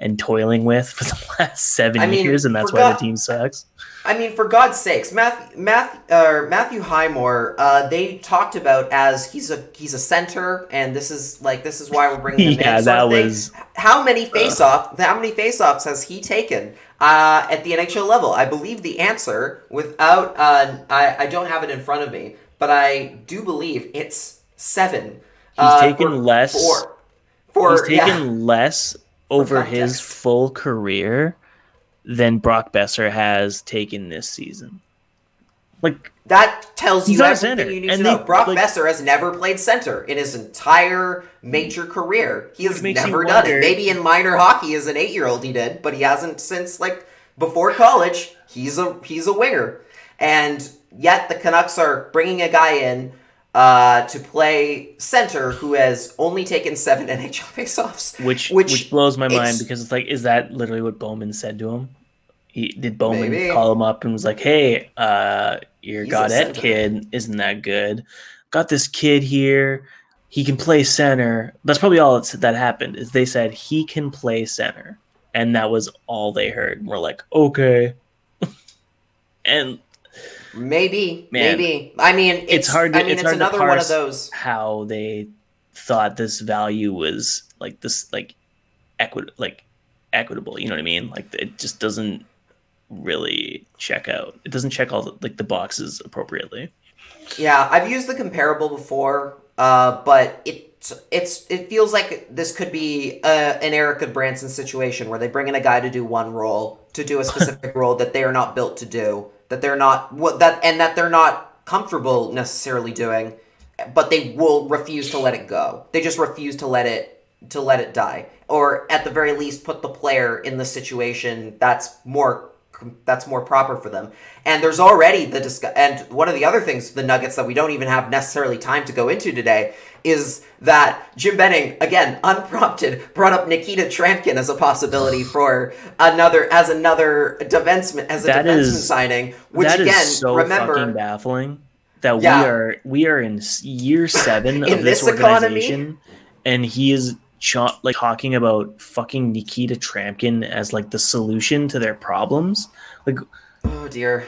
and toiling with for the last seven I mean, years, and that's why God- the team sucks. I mean, for God's sakes, uh, Matthew Highmore, uh, they talked about as he's a he's a center, and this is like this is why we're bringing him Yeah, in. sort that was- how many face off how many face offs has he taken uh, at the NHL level? I believe the answer, without uh, I I don't have it in front of me, but I do believe it's seven. He's taken less- for for He's taken yeah. less over his full career than Brock Boeser has taken this season. Like That tells you everything center, you need and to they- know. Brock like- Boeser has never played center in his entire major career. He has Which makes you never done wonder- it. Maybe in minor hockey as an eight-year-old he did, but he hasn't since like before college. He's a he's a winger, and yet the Canucks are bringing a guy in uh, to play center who has only taken seven NHL faceoffs. which Which which, blows my mind because it's like is that literally what Bowman said to him? He did Bowman Maybe. call him up and was like, "Hey, uh, your He's Gaudette kid isn't that good. Got this kid here. He can play center." That's probably all that's, that happened. Is they said he can play center, and that was all they heard. And We're like, okay, and Maybe, Man. maybe. I mean, it's, It's hard to- I mean, it's it's, another one of those. how they thought this value was like this like equit like equitable you know what i mean like it just doesn't really check out it doesn't check all the, like the boxes appropriately Yeah, I've used the comparable before, uh, but it it's it feels like this could be uh an Erik Gudbranson situation where they bring in a guy to do one role, to do a specific role that they are not built to do, that they're not what that and that they're not comfortable necessarily doing. but they will refuse to let it go. They just refuse to let it to let it die, or at the very least, put the player in the situation that's more that's more proper for them. And there's already the discuss. And one of the other things, the nuggets that we don't even have necessarily time to go into today, is that Jim Benning, again, unprompted, brought up Nikita Tryamkin as a possibility for another as another defenseman as a That defenseman is- signing. Which That is again, so remember, fucking baffling that Yeah. we are we are in year seven In of this, this economy? organization, and he is like talking about fucking Nikita Tryamkin as like the solution to their problems. Like oh dear.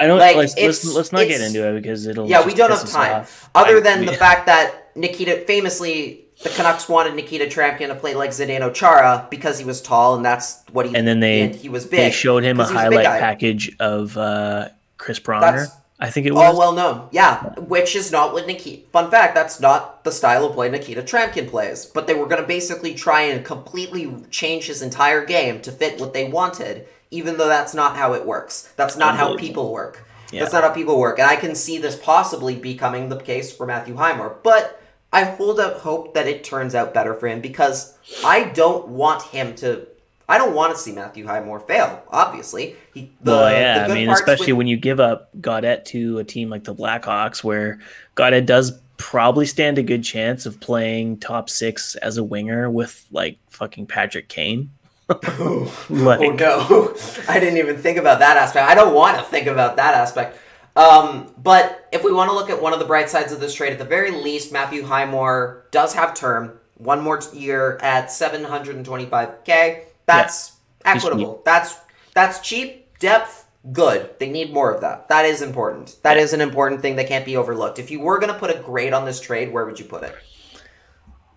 I don't Like, let's, let's let's not get into it because it'll Yeah, we don't have time. Other I- than the fact that Nikita famously the Canucks wanted Nikita Tryamkin to play like Zdeno Chara because he was tall and that's what he and then they and he was big. they showed him a 'cause he was big highlight guy. package of uh, Chris Pronger. That's I think it oh, was. All well known, yeah. Which is not what Nikita. Fun fact: that's not the style of play Nikita Tryamkin plays. But they were going to basically try and completely change his entire game to fit what they wanted, even though that's not how it works. That's not how people work. Yeah. That's not how people work, and I can see this possibly becoming the case for Matthew Highmore. But I hold out hope that it turns out better for him because I don't want him to. I don't want to see Matthew Highmore fail. Obviously, he. The, well, yeah, I mean, especially with- when you give up Gaudette to a team like the Blackhawks, where Gaudette does probably stand a good chance of playing top six as a winger with like fucking Patrick Kane. like, oh no, I didn't even think about that aspect. I don't want to think about that aspect. Um, but if we want to look at one of the bright sides of this trade, at the very least, Matthew Highmore does have term, one more year at 725k. That's He's equitable. That's that's cheap depth. Good. They need more of that. That is important. That is an important thing that can't be overlooked. If you were going to put a grade on this trade, where would you put it?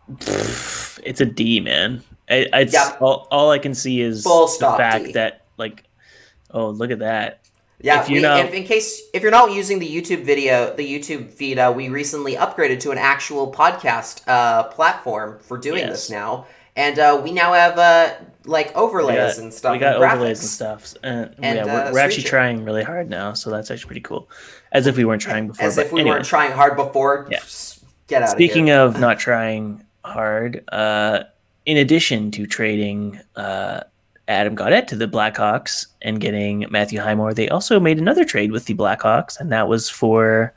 it's a D, man. I, it's Yeah. all, all I can see is Full the stop fact D. that like, oh look at that. Yeah, If you we- know- if, in case if you're not using the YouTube video, the YouTube feed, uh, we recently upgraded to an actual podcast uh, platform for doing Yes. this now, and uh, we now have uh, like overlays got, and stuff. we got overlays and stuff. And, And, yeah, uh, we're, we're actually screen trying really hard now, so that's actually pretty cool. As if we weren't trying before. As if we anyway. weren't trying hard before. Yeah. Get out Speaking of here. of not trying hard, uh, in addition to trading uh, Adam Gaudette to the Blackhawks and getting Matthew Highmore, they also made another trade with the Blackhawks, and that was for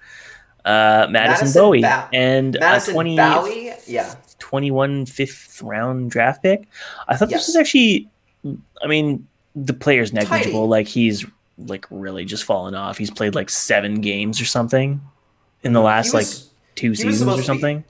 uh, Madison, Madison Bowey Ba- and Madison a 20, Bowey, yeah, 21 fifth round draft pick. I thought Yes. this was actually, I mean, the player's negligible. Tidy. Like he's like really just fallen off. He's played like seven games or something in the last was- like two seasons or be- something.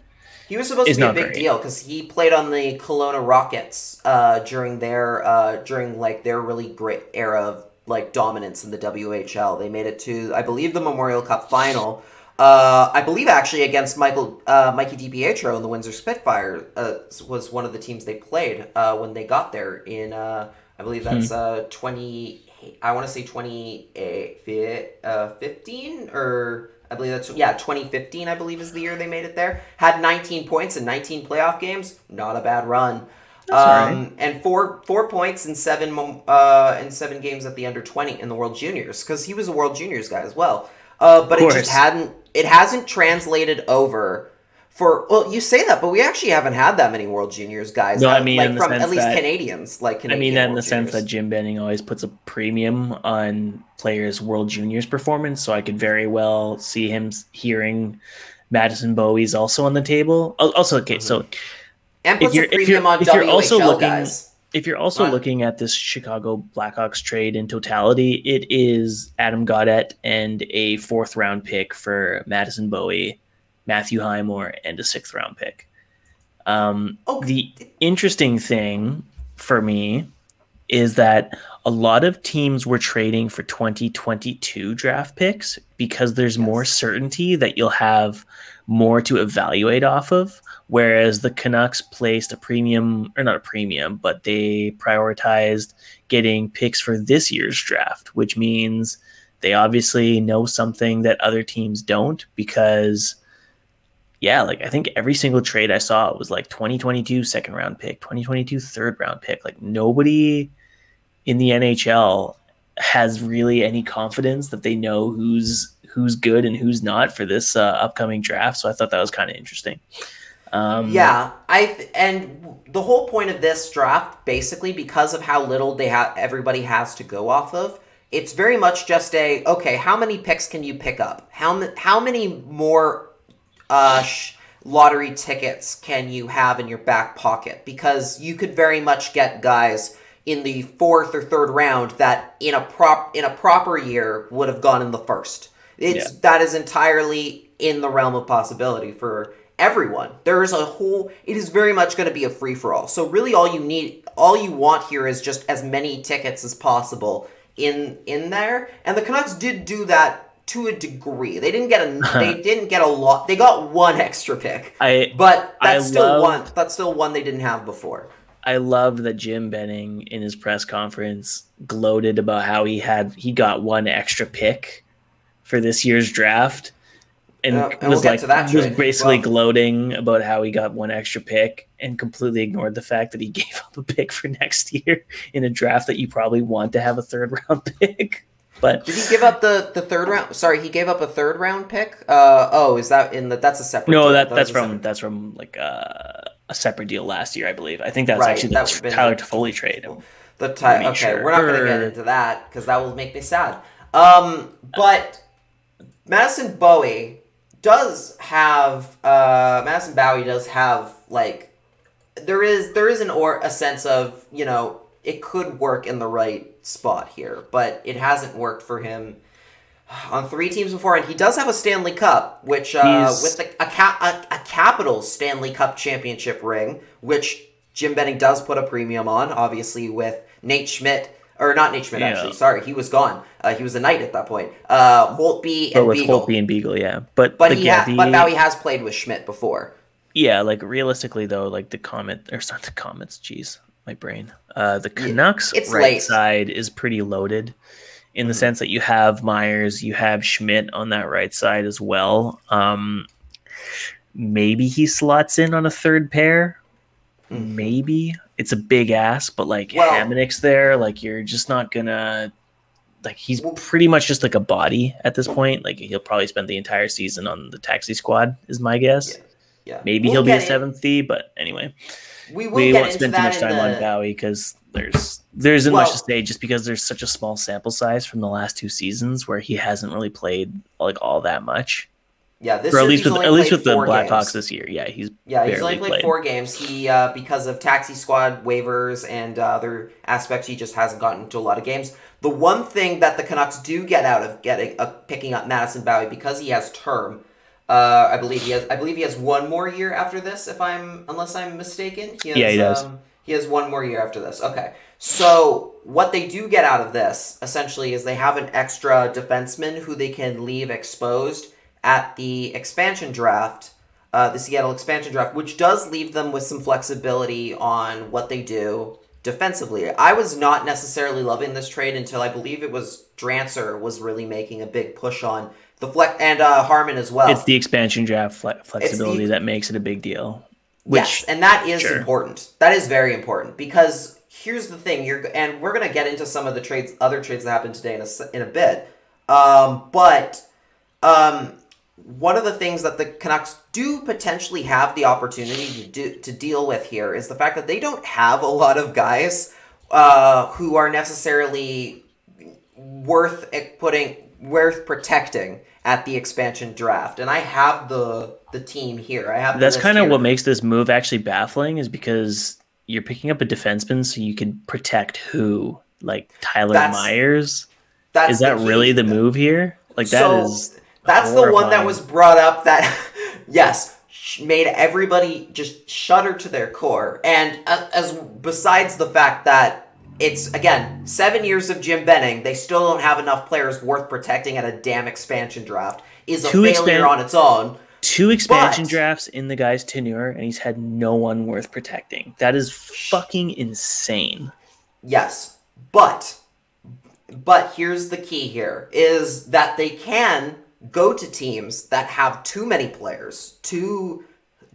He was supposed is to be a big great. deal because he played on the Kelowna Rockets uh, during their uh, during like their really great era of like dominance in the WHL. They made it to I believe the Memorial Cup final. Uh, I believe actually against Michael uh, Mikey DiPietro and the Windsor Spitfire uh, was one of the teams they played uh, when they got there in uh, I believe that's uh, twenty. I want to say twenty uh, or I believe that's yeah, 2015 I believe is the year they made it there. Had 19 points in 19 playoff games. Not a bad run. Um, and four four points in seven uh, in seven games at the under 20 in the World Juniors because he was a World Juniors guy as well. Uh, but it just hadn't it hasn't translated over for well you say that but we actually haven't had that many World Juniors guys. No, I mean, like in from at least that- Canadians like I mean that in World the sense that Jim Benning always puts a premium on players' World Juniors performance, so I could very well see him hearing Madison Bowey's also on the table. Also, okay, mm-hmm. so and if you're- a if you're- on if you're WHL also looking- guys. If you're also looking at this Chicago Blackhawks trade in totality, it is Adam Gaudette and a fourth round pick for Madison Bowey, Matthew Highmore, and a sixth round pick. Um, Oh, the interesting thing for me is that a lot of teams were trading for 2022 draft picks because there's more certainty that you'll have more to evaluate off of. Whereas the Canucks placed a premium, or not a premium, but they prioritized getting picks for this year's draft, which means they obviously know something that other teams don't because yeah, like I think every single trade I saw was like 2022 second round pick, 2022 third round pick. Like nobody in the NHL has really any confidence that they know who's who's good and who's not for this uh, upcoming draft. So I thought that was kind of interesting. Um, Yeah, I and the whole point of this draft, basically, because of how little they have, everybody has to go off of. It's very much just a okay. How many picks can you pick up? How how many more uh, sh- lottery tickets can you have in your back pocket? Because you could very much get guys in the fourth or third round that in a prop in a proper year would have gone in the first. It's that is entirely in the realm of possibility for everyone. There is a whole it is very much going to be a free for all. So really all you need all you want here is just as many tickets as possible in in there. And the Canucks did do that to a degree. They didn't get a they didn't get a lot. They got one extra pick. I But I that's still love- one that's still one they didn't have before. I loved that Jim Benning in his press conference gloated about how he had he got one extra pick for this year's draft, and, Yeah, and we'll was like that was trade basically well. gloating about how he got one extra pick, and completely ignored the fact that he gave up a pick for next year in a draft that you probably want to have a third round pick. But Did he give up the, the third round? Sorry, he gave up a third round pick. Uh oh, is that in the? That's a separate. no, deal. that that's a from that's from like uh, a separate deal last year, I believe. I think that's Right, actually that the Tyler Toffoli trade. The ti- okay, sure. we're not going to get into that because that will make me sad. Um, but Madison Bowey does have uh, Madison Bowey does have like there is there is an or a sense of you know it could work in the right spot here, but it hasn't worked for him on three teams before, and he does have a Stanley Cup, which uh, He's- with the, a, ca- a a capital Stanley Cup championship ring, which Jim Benning does put a premium on, obviously with Nate Schmidt. Or not Nate Schmidt, Yeah. actually. Sorry, he was gone. Uh, he was a knight at that point. Uh, Holtby and with Beagle. Holtby and Beagle, yeah. But But the he ha- but Bowey has played with Schmidt before. yeah, like realistically though, like the comment or not the comments, jeez, my brain. Uh the Canucks it's right late. side is pretty loaded in the sense that you have Myers, you have Schmidt on that right side as well. Um maybe he slots in on a third pair. Maybe. It's a big ass, but like Well- Hamonic's there, like you're just not gonna like he's pretty much just like a body at this point. Like he'll probably spend the entire season on the taxi squad, is my guess. Yeah. Yeah. Maybe We'll he'll be a seventh D, but anyway, We will we get won't spend too much time the, on Bowey because there's there isn't Well- much to say just because there's such a small sample size from the last two seasons where he hasn't really played like all that much. Yeah, this or at least with at least with the Blackhawks this year. Yeah, he's Yeah, he's only played, played. four games. He uh, because of taxi squad waivers and uh, other aspects, he just hasn't gotten to a lot of games. The one thing that the Canucks do get out of getting uh, picking up Madison Bowey because he has term. Uh, I believe he has. I believe he has one more year after this. If I'm, unless I'm mistaken, he has, Yeah, he does. Um, he has one more year after this. Okay, so what they do get out of this essentially is they have an extra defenseman who they can leave exposed at the expansion draft uh, the Seattle expansion draft, which does leave them with some flexibility on what they do defensively. I was not necessarily loving this trade until I believe it was Drancer was really making a big push on the flex and uh, Harmon as well. It's the expansion draft fle- flexibility the- that makes it a big deal. Which yes, and that is sure. important. That is very important because here's the thing: you're and we're gonna get into some of the trades, other trades that happened today in a in a bit. Um, but um, one of the things that the Canucks do potentially have the opportunity to do to deal with here is the fact that they don't have a lot of guys uh, who are necessarily worth putting worth protecting at the expansion draft. And I have the the team here. I have that's kind of what makes this move actually baffling is because you're picking up a defenseman so you can protect who like Tyler That's- Myers. That's Is that really the move here? Like that So, is That's the one that was brought up that, yes, made everybody just shudder to their core. And as besides the fact that it's again seven years of Jim Benning, they still don't have enough players worth protecting at a damn expansion draft. Is a Two failure expan- on its own. two expansion But- drafts in the guy's tenure and he's had no one worth protecting. That is fucking insane. Yes, but but here's the key here is that they can go to teams that have too many players, too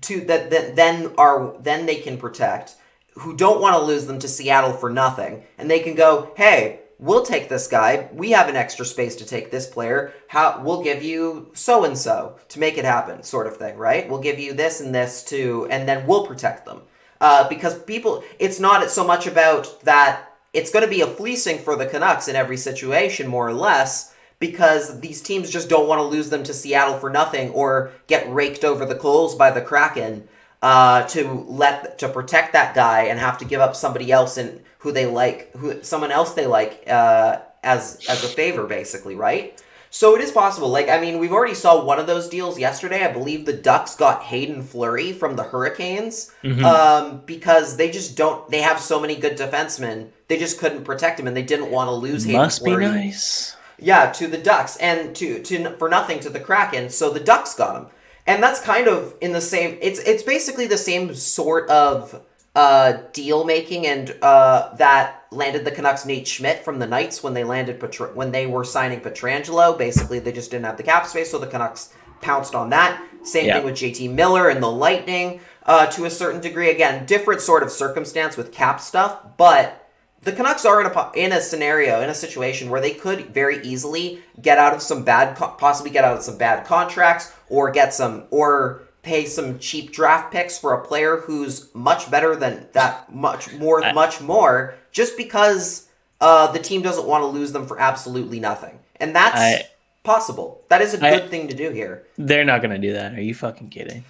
too that, that then are then they can protect who don't want to lose them to Seattle for nothing, and they can go, hey, we'll take this guy. We have an extra space to take this player. How we'll give you so and so to make it happen, sort of thing, right? We'll give you this and this too, and then we'll protect them. Uh, because people, it's not so much about that. It's going to be a fleecing for the Canucks in every situation, more or less, because these teams just don't want to lose them to Seattle for nothing or get raked over the coals by the Kraken uh, to let to protect that guy and have to give up somebody else and who they like, who someone else they like uh, as as a favor, basically, right? So it is possible. Like, I mean, we've already saw one of those deals yesterday. I believe the Ducks got Haydn Fleury from the Hurricanes Mhm. um, because they just don't. They have so many good defensemen. They just couldn't protect him, and they didn't want to lose Hayden Must be nice. Yeah, to the Ducks and to to for nothing to the Kraken. So the Ducks got him, and that's kind of in the same. It's it's basically the same sort of uh, deal making and uh, that landed the Canucks Nate Schmidt from the Knights when they landed Petr- when they were signing Pietrangelo. Basically, they just didn't have the cap space, so the Canucks pounced on that. Same Yeah. thing with JT Miller and the Lightning uh, to a certain degree. Again, different sort of circumstance with cap stuff, but the Canucks are in a in a scenario in a situation where they could very easily get out of some bad possibly get out of some bad contracts or get some or pay some cheap draft picks for a player who's much better than that much more I- much more just because uh, the team doesn't want to lose them for absolutely nothing and that's I- possible that is a good thing to do here They're not gonna do that. Are you fucking kidding?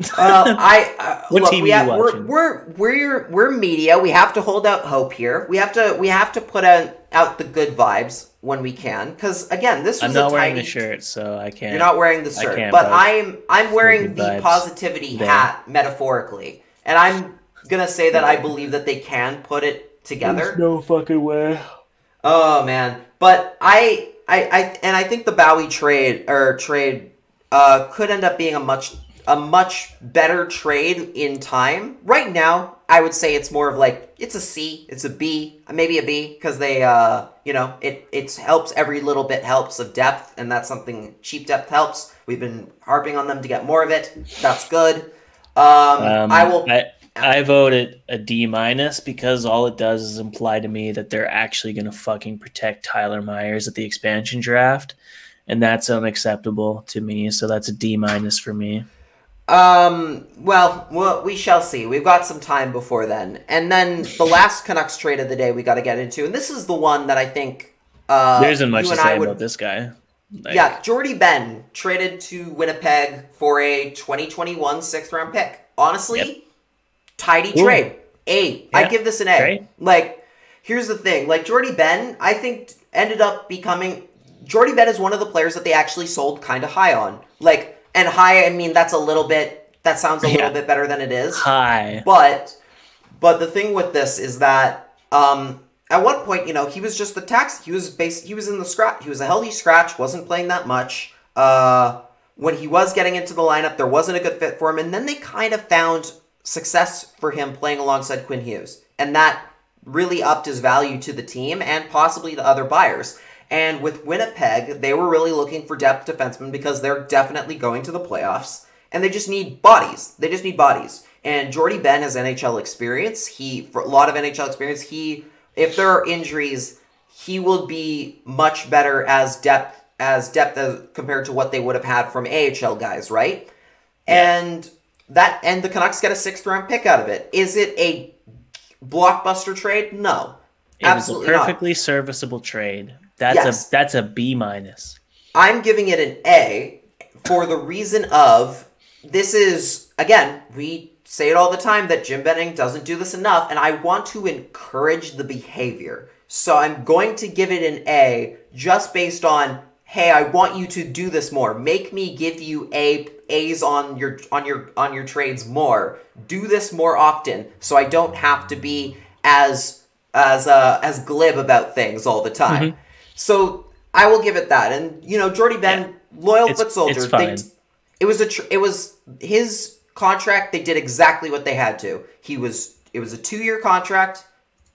Uh, I uh, What look, team we are have, you we're, we're we're we're media. We have to hold out hope here. We have to we have to put out, out the good vibes when we can. Because again, this was I'm not a wearing tiny. the shirt, so I can't. You're not wearing the shirt, can't but I'm I'm wearing the positivity there. hat metaphorically, and I'm gonna say that I believe that they can put it together. no fucking way. Oh man, but I, I, I, and I think the Bowey trade or trade uh, could end up being a much, a much better trade in time. Right now, I would say it's more of like it's a C, it's a B, maybe a B because they, uh, you know, it it helps every little bit helps of depth, and that's something cheap depth helps. We've been harping on them to get more of it. That's good. Um, Um, I will. I, I voted a D minus because all it does is imply to me that they're actually going to fucking protect Tyler Myers at the expansion draft, and that's unacceptable to me. So that's a D minus for me. Um. Well, well, we shall see. We've got some time before then, and then the last Canucks trade of the day we got to get into, and this is the one that I think uh, there isn't much to say would. about this guy. Like, yeah, Jordie Benn traded to Winnipeg for a 2021 sixth round pick. Honestly, Yep. tidy Ooh. trade. A. I Yeah, give this an A. great. Like, here's the thing. Like Jordie Benn, I think ended up becoming Jordie Benn is one of the players that they actually sold kind of high on. Like, and high, I mean that's a little bit. That sounds a Yeah. little bit better than it is. High. But but the thing with this is that um at one point, you know, he was just the tax he was base he was in the scratch. He was a healthy scratch, wasn't playing that much. Uh when he was getting into the lineup, there wasn't a good fit for him, and then they kind of found success for him playing alongside Quinn Hughes. And that really upped his value to the team and possibly to other buyers. And with Winnipeg, they were really looking for depth defensemen because they're definitely going to the playoffs and they just need bodies. They just need bodies. And Jordie Benn has NHL experience. He for a lot of NHL experience. He if there are injuries, he will be much better as depth as depth as compared to what they would have had from AHL guys, right? And that and the Canucks get a sixth round pick out of it. Is it a blockbuster trade? No. It was a Absolutely not. perfectly serviceable trade. That's Yes. a that's a B minus. I'm giving it an A for the reason of this is again, we say it all the time that Jim Benning doesn't do this enough, and I want to encourage the behavior. So I'm going to give it an A just based on, hey, I want you to do this more. Make me give you A A's on your on your on your trades more. Do this more often so I don't have to be as as uh, as glib about things all the time. So I will give it that. And you know, Jordie Benn, loyal It's- foot soldier. they- it was a tr- it was his contract. They did exactly what they had to. He was it was a two year contract.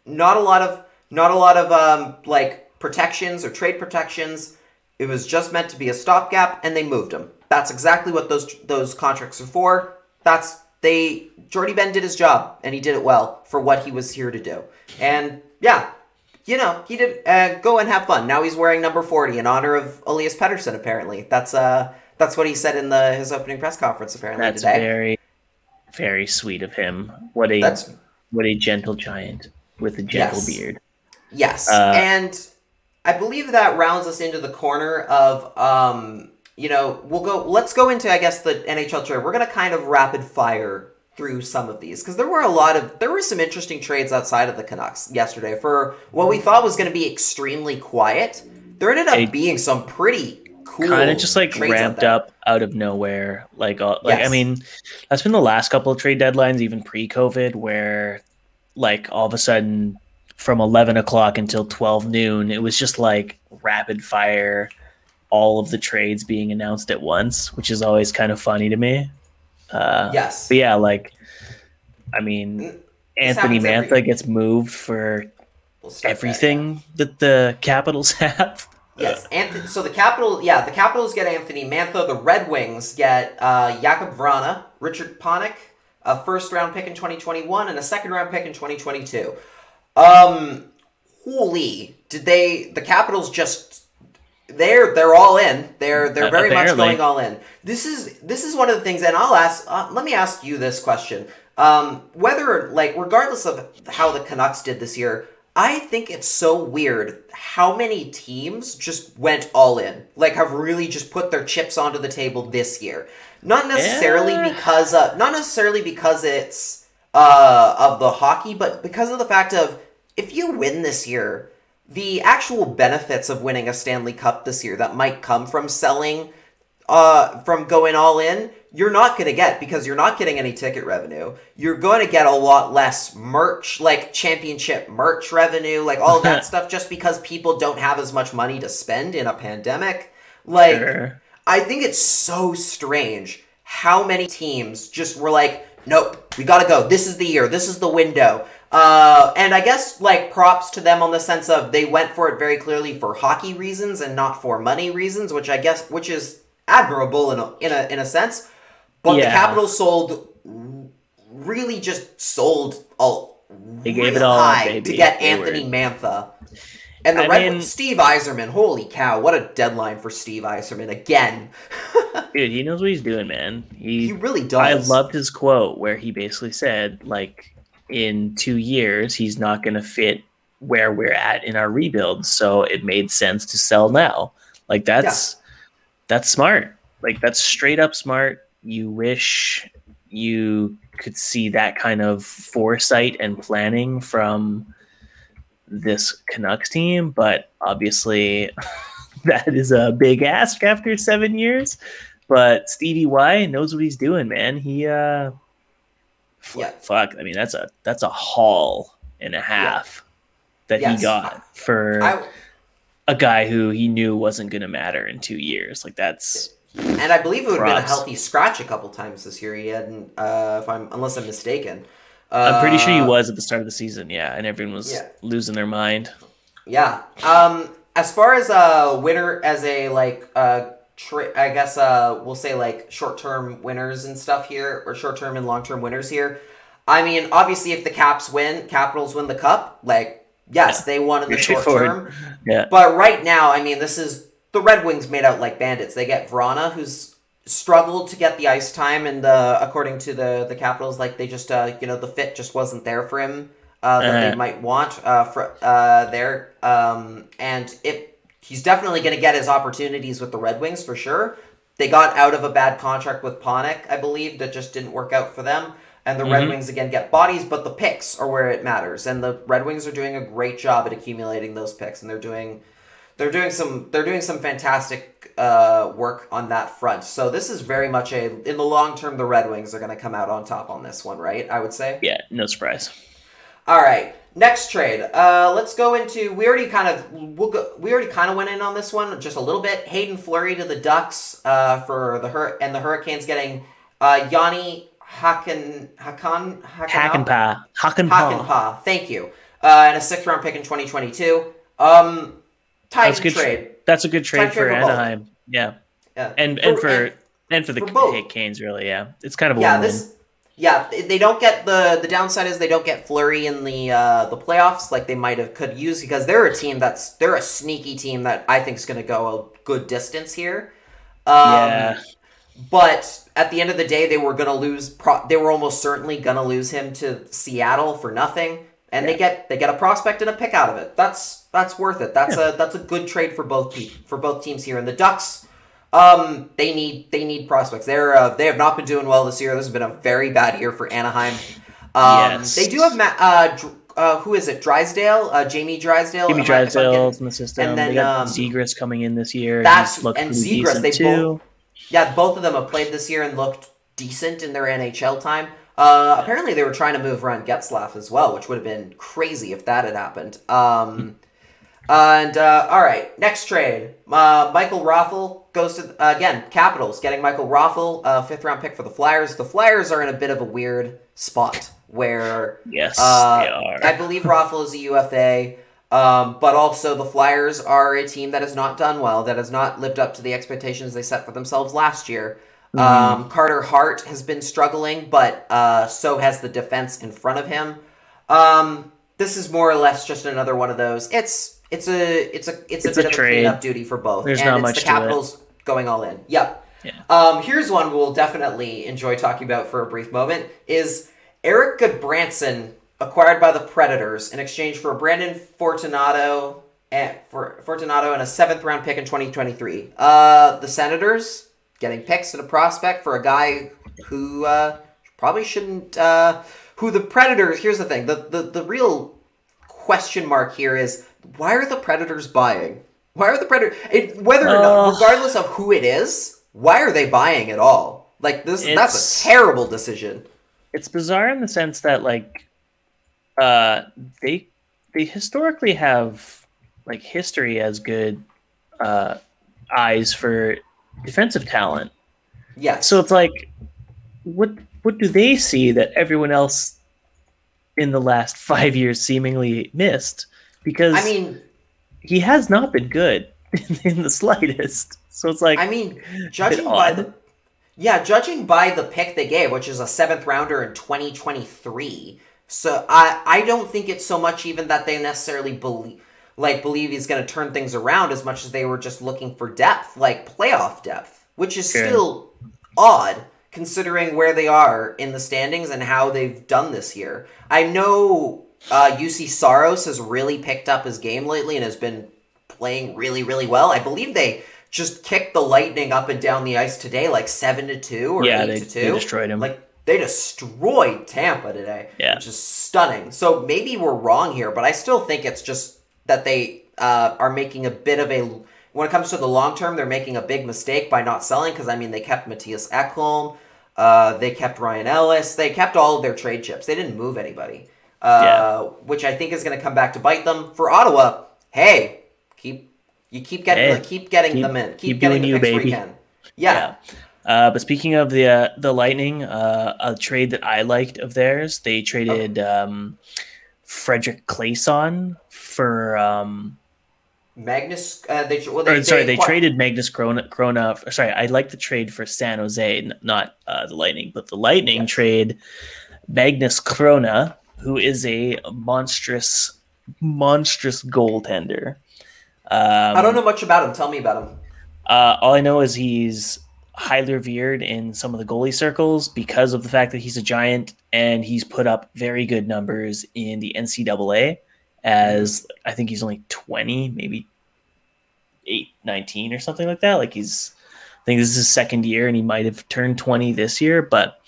Not a lot of not a lot of um like protections or trade protections. It was just meant to be a stopgap, and they moved him. That's exactly what those those contracts are for. That's they. Jordie Benn did his job, and he did it well for what he was here to do. And yeah, you know, he did uh, go and have fun. Now he's wearing number forty in honor of Elias Pettersson. Apparently, that's uh, that's what he said in the his opening press conference. Apparently That's today. very, very sweet of him. What a That's what a gentle giant with a gentle Yes. beard. Yes, Uh, and I believe that rounds us into the corner of um, you know, we'll go. Let's go into I guess the NHL trade. We're gonna kind of rapid fire through some of these because there were a lot of there were some interesting trades outside of the Canucks yesterday for what we thought was going to be extremely quiet. There ended up They- being some pretty cool, kind of just like ramped up out of nowhere. Like, all, like I mean, that's been the last couple of trade deadlines, even pre-COVID, where like all of a sudden from eleven o'clock until twelve noon, it was just like rapid fire, all of the trades being announced at once, which is always kind of funny to me. Uh, Yes, But yeah, like, I mean, This Anthony happens every- Mantha gets moved for We'll start that, everything that the Capitals have. Yes, Anthony, so the Capital, yeah, the Capitals get Anthony Mantha. The Red Wings get uh, Jakub Vrana, Richard Panik, a first round pick in 2021, and a second round pick in 2022. Um, holy, did they? The Capitals just they're they're all in. They're they're very much going all in. This is this is one of the things, and I'll ask. Uh, let me ask you this question: um, whether like regardless of how the Canucks did this year, I think it's so weird how many teams just went all in, like have really just put their chips onto the table this year. Not necessarily Yeah. because uh, not necessarily because it's uh, of the hockey, but because of the fact of if you win this year, the actual benefits of winning a Stanley Cup this year that might come from selling, uh, from going all in, you're not going to get because you're not getting any ticket revenue. You're going to get a lot less merch, like championship merch revenue, like all that stuff, just because people don't have as much money to spend in a pandemic. Like, Sure. I think it's so strange how many teams just were like, nope, we gotta go. This is the year. This is the window. Uh, and I guess like props to them on the sense of they went for it very clearly for hockey reasons and not for money reasons, which I guess which is admirable in a in a in a sense. But the Yeah. Capitals sold really just sold all They gave it all, baby. to get They Anthony were- Mantha. And the I Red mean- Steve Yzerman, holy cow, what a deadline for Steve Yzerman again. Dude, he knows what he's doing, man. He, He really does. I loved his quote where he basically said, like, in two years, he's not going to fit where we're at in our rebuild. So it made sense to sell now. Like, that's that's smart. Like, that's straight up smart. You wish you could see that kind of foresight and planning from this Canucks team, but obviously that is a big ask after seven years. But Stevie Y knows what he's doing, man. He uh Yeah. fuck. I mean that's a that's a haul and a half that Yes. he got for I, a guy who he knew wasn't gonna matter in two years. Like that's and I believe it would have been a healthy scratch a couple times this year. He hadn't, uh, if I'm unless I'm mistaken. I'm pretty sure he Uh, was at the start of the season, yeah, and everyone was Yeah. losing their mind. Yeah. Um, as far as a winner, as a like, uh, tra- I guess uh, we'll say like short-term winners and stuff here, or short-term and long-term winners here. I mean, obviously, if the Caps win, Capitals win the cup. Like, yes, they won in the short term. Yeah. But right now, I mean, this is the Red Wings made out like bandits. They get Vrana, who's struggled to get the ice time, and the according to the the Capitals, like they just uh, you know the fit just wasn't there for him uh, that they Uh-huh. might want uh, for uh, there. Um, and it he's definitely going to get his opportunities with the Red Wings for sure. They got out of a bad contract with Panik, I believe, that just didn't work out for them. And the Red Mhm. Wings again get bodies, but the picks are where it matters. And the Red Wings are doing a great job at accumulating those picks, and they're doing they're doing some they're doing some fantastic uh, work on that front. So this is very much a in the long term, the Red Wings are going to come out on top on this one, right? I would say. Yeah, no surprise. All right, next trade. Uh, let's go into. We already kind of we'll go. We already kind of went in on this one just a little bit. Haydn Fleury to the Ducks uh, for the Hur- and the Hurricanes getting uh, Jani Hakan Hakan Hackenpah. Hackenpah. Hakanpää. Thank you. Uh, and a sixth round pick in 2022. Um, That's good tra- trade. That's a good trade for trade for. Anaheim. Yeah. Yeah. And and For- for and for the for. Canes really, yeah. It's kind of a yeah, win-win. this Yeah, they- don't get the the downside is they don't get Fleury in the uh, the playoffs like they might have could use because they're a team that's they're a sneaky team that I think is going to go a good distance here. Um, Yeah. But at the end of the day, they were going to lose. Pro- they were almost certainly going to lose him to Seattle for nothing, and they get they get a prospect and a pick out of it. That's that's worth it. That's a that's a good trade for both pe- for both teams here. And the Ducks, um, they need they need prospects. They're uh, they have not been doing well this year. This has been a very bad year for Anaheim. Um, Yes. They do have Matt. Uh, uh, who is it? Drysdale, uh, Jamie Drysdale. Jimmy Am I- if I'm getting- Drysdale's in the system. and then, they got um, Zegras coming in this year. that's- and pretty Zegras, they too. Yeah, both of them have played this year and looked decent in their NHL time. Uh, apparently, they were trying to move Ryan Getzlaf as well, which would have been crazy if that had happened. Um, and uh, all right, next trade. Uh, Michael Raffl goes to uh, again Capitals, getting Michael Raffl, uh, fifth round pick for the Flyers. The Flyers are in a bit of a weird spot where Yes, uh, they are. I believe Raffl is a UFA, um, but also the Flyers are a team that has not done well, that has not lived up to the expectations they set for themselves last year. Mm-hmm. Um, Carter Hart has been struggling, but uh, so has the defense in front of him. Um, this is more or less just another one of those. It's it's a it's a it's, It's a a bit of trade. a cleanup duty for both. There's and not it's much the to it. Capitals going all in. Yep. Yeah. Um, here's one we'll definitely enjoy talking about for a brief moment is Erik Gudbranson acquired by the Predators in exchange for Brandon Fortunato and for Fortunato and a seventh round pick in 2023. Uh, the Senators getting picks and a prospect for a guy who uh, probably shouldn't. Uh, who the Predators? Here's the thing: the the the real question mark here is why are the Predators buying? Why are the Predators? It, whether or not, regardless of who it is, why are they buying at all? Like this, that's a terrible decision. it's bizarre in the sense that like uh they they historically have like history as good uh eyes for defensive talent Yes. so it's like what what do they see that everyone else in the last five years seemingly missed because I mean, he has not been good in the slightest so it's like I mean, judging by the yeah, judging by the pick they gave, which is a seventh rounder in 2023. So I I don't think it's so much even that they necessarily believe like believe he's going to turn things around as much as they were just looking for depth, like playoff depth, which is Sure. still odd considering where they are in the standings and how they've done this year. I know uh, Juuse Saros has really picked up his game lately and has been playing really, really well. I believe they just kicked the Lightning up and down the ice today, like seven to two or yeah eight they, to they destroyed him Like they destroyed Tampa today, Yeah. which is stunning. So maybe we're wrong here, but I still think it's just that they uh, are making a bit of a. When it comes to the long term, they're making a big mistake by not selling because I mean they kept Mattias Ekholm, uh, they kept Ryan Ellis, they kept all of their trade chips. They didn't move anybody, uh, Yeah. which I think is going to come back to bite them. For Ottawa, hey, keep you keep getting Hey, keep getting keep- them in, keep, keep getting the you, picks where you baby. can. Yeah, Uh, but speaking of the uh, the Lightning, uh, a trade that I liked of theirs, they traded um, Fredrik Claesson for. Um, Magnus. Uh, they well, or, sorry, they traded Magnus Chrona. Chrona sorry, I like the trade for San Jose, not uh, the Lightning, but the Lightning trade Magnus Chrona, who is a monstrous, monstrous goaltender. Um, I don't know much about him. Tell me about him. Uh, all I know is he's highly revered in some of the goalie circles because of the fact that he's a giant and he's put up very good numbers in the NCAA. As I think he's only 20, maybe 8, 19 or something like that. Like he's, I think this is his second year and he might have turned 20 this year, but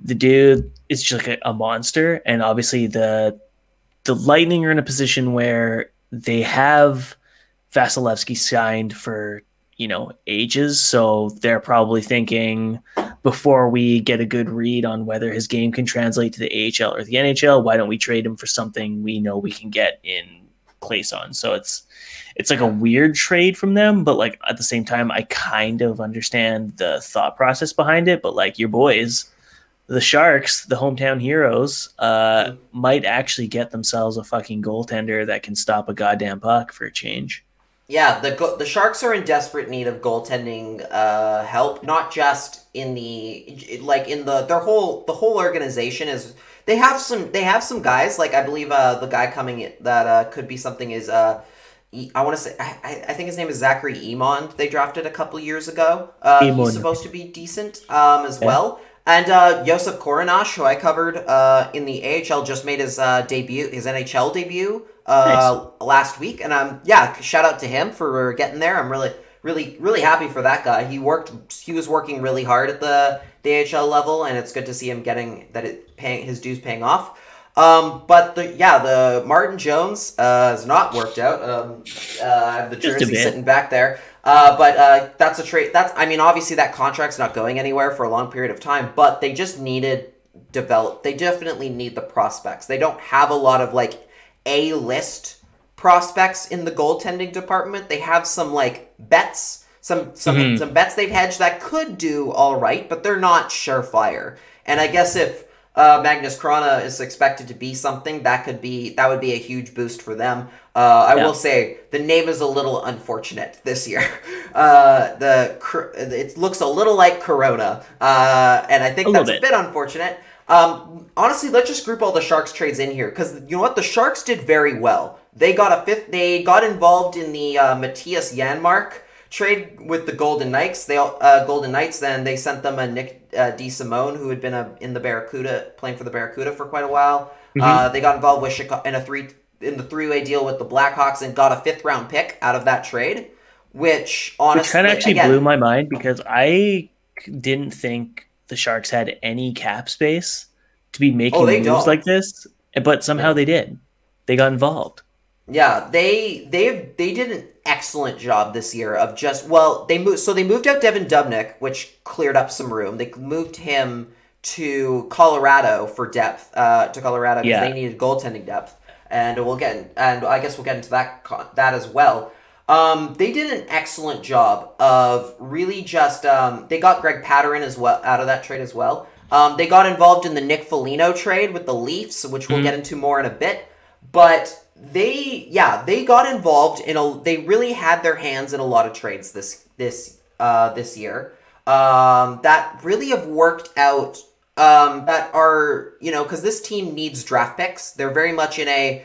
the dude is just like a, a monster. And obviously, the the Lightning are in a position where they have Vasilevskiy signed for you know ages, so they're probably thinking before we get a good read on whether his game can translate to the AHL or the NHL, why don't we trade him for something we know we can get in place on? So it's it's like a weird trade from them, but like at the same time, I kind of understand the thought process behind it. But like your boys, the Sharks, the hometown heroes, uh, might actually get themselves a fucking goaltender that can stop a goddamn puck for a change. Yeah, the go- the Sharks are in desperate need of goaltending uh, help, not just in the like in the their whole the whole organization is they have some they have some guys like I believe uh, the guy coming in, that uh, could be something is uh, I want to say I, I think his name is Zachary Emond. They drafted a couple years ago. Uh, Emond. he's supposed to be decent um, as Yeah. well. And uh, Josef Korenar, who I covered uh, in the AHL, just made his uh, debut, his NHL debut uh, last week, and um, yeah, shout out to him for getting there. I'm really, really, really happy for that guy. He worked, he was working really hard at the, the AHL level, and it's good to see him getting that it paying his dues paying off. Um, but the yeah, the Martin Jones uh, has not worked out. Um, uh, I have the jersey sitting back there. Uh, but uh, that's a trade. That's I mean, obviously that contract's not going anywhere for a long period of time. But they just needed develop. They definitely need the prospects. They don't have a lot of like a list prospects in the goaltending department. They have some like bets, some some Mhm. some bets they've hedged that could do all right, but they're not surefire. And I guess if uh, Magnus Chrona is expected to be something, that could be that would be a huge boost for them. Uh, I Yeah. will say the name is a little unfortunate this year. Uh, the it looks a little like Corona, uh, and I think A that's a bit. bit unfortunate. Um, honestly, let's just group all the Sharks trades in here because you know what, the Sharks did very well. They got a fifth. They got involved in the uh, Mattias Janmark trade with the Golden Knights. They all- uh, Golden Knights. Then they sent them a Nick uh, Simone, who had been a, in the Barracuda, playing for the Barracuda for quite a while. Uh, they got involved with Chicago in a three in the three way deal with the Blackhawks and got a fifth round pick out of that trade. Which honestly, kind of actually again, blew my mind because I didn't think the Sharks had any cap space to be making Oh, moves don't. like this, but somehow they did. They got involved. Yeah, they they they did an excellent job this year of just well they moved so they moved out Devan Dubnyk, which cleared up some room. They moved him to Colorado for depth uh, to Colorado because Yeah. they needed goaltending depth, and we'll get and I guess we'll get into that that as well. Um, they did an excellent job of really just um, they got Greg Pateryn as well out of that trade as well. Um, they got involved in the Nick Foligno trade with the Leafs, which we'll Mhm. get into more in a bit. But they, yeah, they got involved in a. They really had their hands in a lot of trades this this uh, this year um, that really have worked out. Um, that are you know because this team needs draft picks. They're very much in a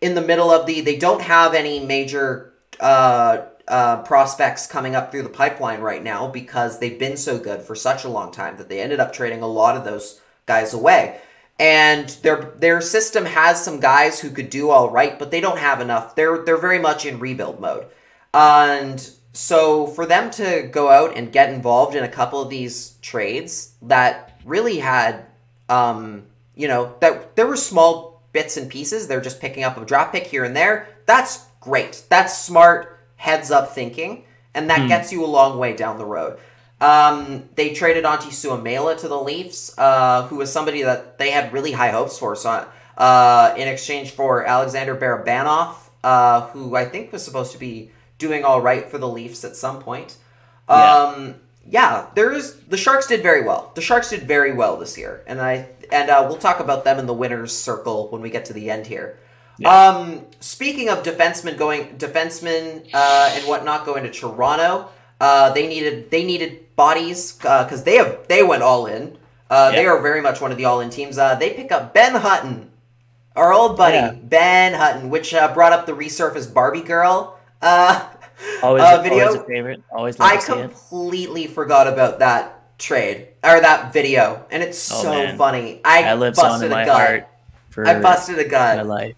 in the middle of the. They don't have any major uh, uh, prospects coming up through the pipeline right now because they've been so good for such a long time that they ended up trading a lot of those guys away. And their their system has some guys who could do all right, but they don't have enough. They're they're very much in rebuild mode. And so for them to go out and get involved in a couple of these trades that really had um, you know, that there were small bits and pieces. They're just picking up a drop pick here and there. That's great. That's smart heads up thinking, and that Hmm. gets you a long way down the road. Um, they traded Antti Suomela to the Leafs, uh, who was somebody that they had really high hopes for. So, uh, in exchange for Alexander Barabanov, uh, who I think was supposed to be doing all right for the Leafs at some point. Yeah. Um, yeah, there's the Sharks did very well. The Sharks did very well this year, and I and uh, we'll talk about them in the winners circle when we get to the end here. Um, speaking of defensemen going defensemen uh, and whatnot going to Toronto, uh, they needed they needed bodies because they have they went all in. Uh, They are very much one of the all in teams. Uh, they pick up Ben Hutton, our old buddy Yeah. Ben Hutton, which uh, brought up the resurfaced Barbie girl. Uh, Always, uh, video. always a favorite. Always love I to see it. completely forgot about that trade or that video, and it's Oh, so man. funny. I That lives on busted in a my gut. heart for I busted a my gut. life.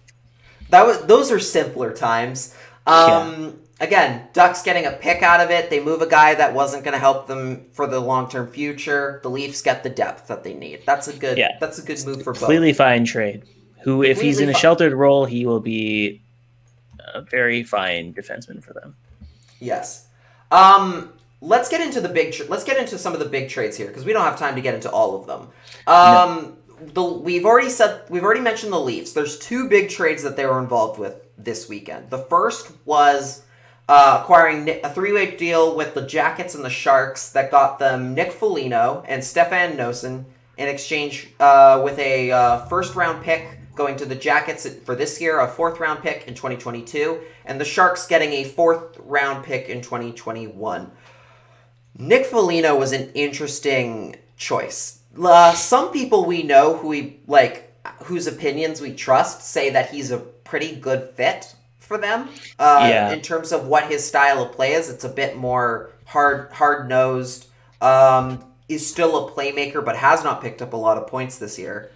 That was those are simpler times. Um, Again, Ducks getting a pick out of it. They move a guy that wasn't going to help them for the long term future. The Leafs get the depth that they need. That's a good. Yeah. That's a good move for both. Completely fine trade. Who, if he's in a sheltered role, he will be a very fine defenseman for them. Yes. Um, let's get into the big. Tr- let's get into some of the big trades here because we don't have time to get into all of them. Um, the we've already said we've already mentioned the Leafs. There's two big trades that they were involved with this weekend. The first was uh, acquiring a three-way deal with the Jackets and the Sharks that got them Nick Foligno and Stefan Noesen in exchange uh, with a uh, first-round pick going to the Jackets for this year, a fourth round pick in 2022, and the Sharks getting a fourth round pick in 2021. Nick Foligno was an interesting choice. Uh, some people we know who we like, whose opinions we trust, say that he's a pretty good fit for them. Uh, Yeah. In terms of what his style of play is, it's a bit more hard, hard nosed. Um, is still a playmaker, but has not picked up a lot of points this year.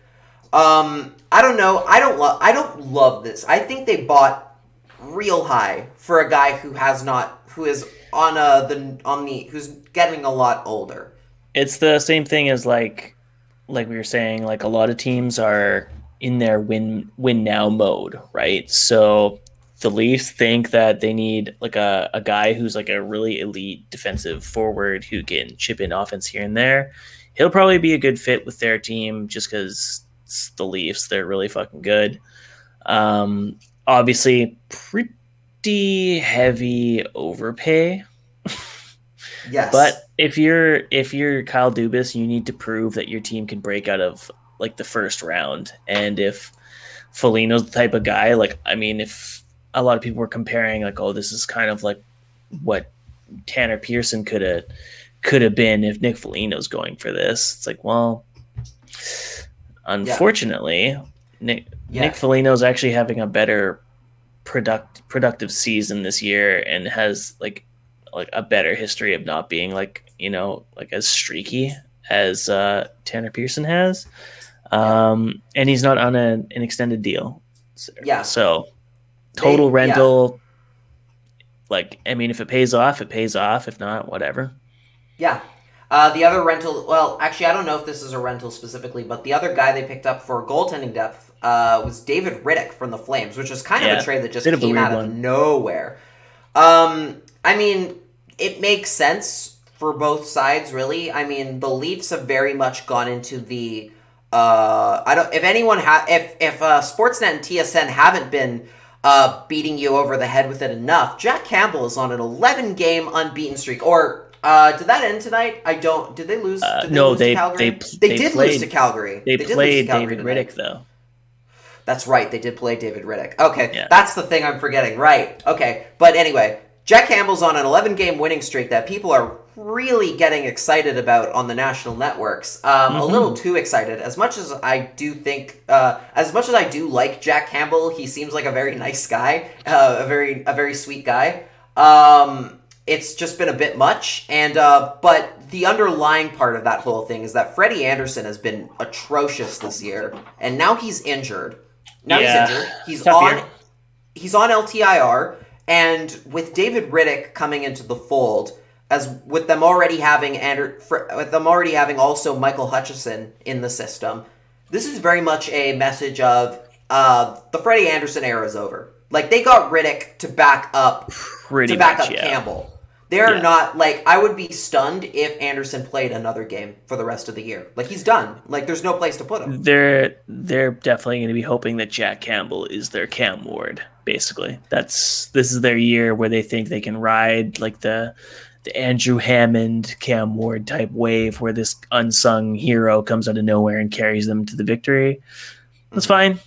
Um, I don't know. I don't love. I don't love this. I think they bought real high for a guy who has not, who is on a the on the who's getting a lot older. It's the same thing as like like we were saying, like a lot of teams are in their win win now mode, right? So the Leafs think that they need like a, a guy who's like a really elite defensive forward who can chip in offense here and there. He'll probably be a good fit with their team just because it's the Leafs. They're really fucking good. Um, obviously, pretty heavy overpay. Yes, But if you're if you're Kyle Dubas, you need to prove that your team can break out of like the first round. And if Foligno's the type of guy, like I mean, if a lot of people were comparing, like, oh, this is kind of like what Tanner Pearson could have could have been if Nick Foligno's going for this. It's like, well, unfortunately, Nick Yeah. Nick Foligno's actually having a better product productive season this year and has like like a better history of not being like you know like as streaky as uh, Tanner Pearson has, um, and he's not on a, an extended deal. So, Yeah. So total They- yeah. rental. Like I mean, if it pays off, it pays off. If not, whatever. Yeah. Uh, the other rental, well, actually, I don't know if this is a rental specifically, but the other guy they picked up for goaltending depth uh, was David Rittich from the Flames, which was kind of a trade that just came out of nowhere. Um, I mean, it makes sense for both sides, really. I mean, the Leafs have very much gone into the. Uh, I don't. If anyone ha if if uh, Sportsnet and TSN haven't been uh, beating you over the head with it enough, Jack Campbell is on an 11 game unbeaten streak. Or uh, did that end tonight? I don't. Did they lose? Uh, did no, lose they- to Calgary? they pl- they did lose played- to Calgary. They, played Calgary David tonight. Rittich though. That's right. They did play David Rittich. Okay, Yeah. that's the thing I'm forgetting. Right. Okay, but anyway, Jack Campbell's on an 11 game winning streak that people are really getting excited about on the national networks. Um, A Mhm. little too excited. As much as I do think, uh, as much as I do like Jack Campbell, he seems like a very nice guy, uh, a very a very sweet guy. Um, it's just been a bit much, and uh, but the underlying part of that whole thing is that Freddie Andersen has been atrocious this year, and now he's injured. Now Yeah. he's injured. He's Tough on year. he's on LTIR, and with David Rittich coming into the fold, as with them already having Ander, fr- with them already having also Michael Hutchinson in the system, this is very much a message of uh, the Freddie Andersen era is over. Like they got Rittich to back up Pretty to back much, up yeah. Campbell. They're Yeah. not like I would be stunned if Andersen played another game for the rest of the year. Like he's done. Like there's no place to put him. They're they're definitely going to be hoping that Jack Campbell is their Cam Ward. Basically, that's this is their year where they think they can ride like the the Andrew Hammond Cam Ward type wave, where this unsung hero comes out of nowhere and carries them to the victory. That's fine.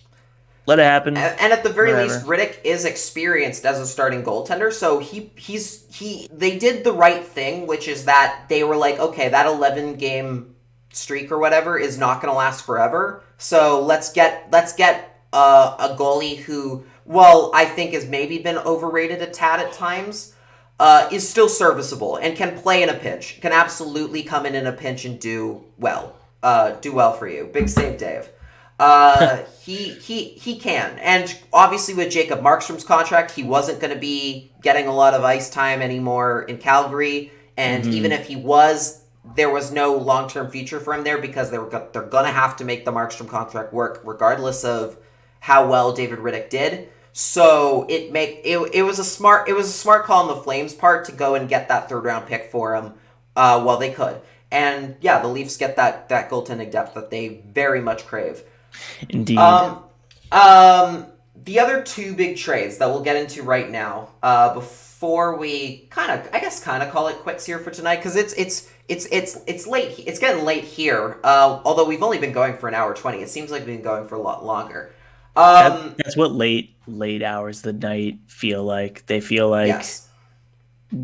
Let it happen. And, and at the very Whatever. least, Rittich is experienced as a starting goaltender, so he he's he they did the right thing, which is that they were like, okay, that eleven game streak or whatever is not going to last forever. So let's get let's get uh, a goalie who, well, I think has maybe been overrated a tad at times. Uh, is still serviceable and can play in a pinch. Can absolutely come in in a pinch and do well. Uh, do well for you. Big save, Dave. Uh, he he he can, and obviously with Jacob Markstrom's contract, he wasn't going to be getting a lot of ice time anymore in Calgary. And Mhm. even if he was, there was no long term future for him there because they were go- they're going to have to make the Markstrom contract work regardless of how well David Rittich did. So it make it, it was a smart it was a smart call on the Flames part to go and get that third round pick for him uh, while they could. And yeah, the Leafs get that that goaltending depth that they very much crave. Indeed. Um, um, the other two big trades that we'll get into right now, uh, before we kind of, I guess, kind of call it quits here for tonight, because it's it's it's it's it's late. It's getting late here. Uh, although we've only been going for an hour twenty, it seems like we've been going for a lot longer. Um, That's what late late hours of the night feel like. They feel like yes.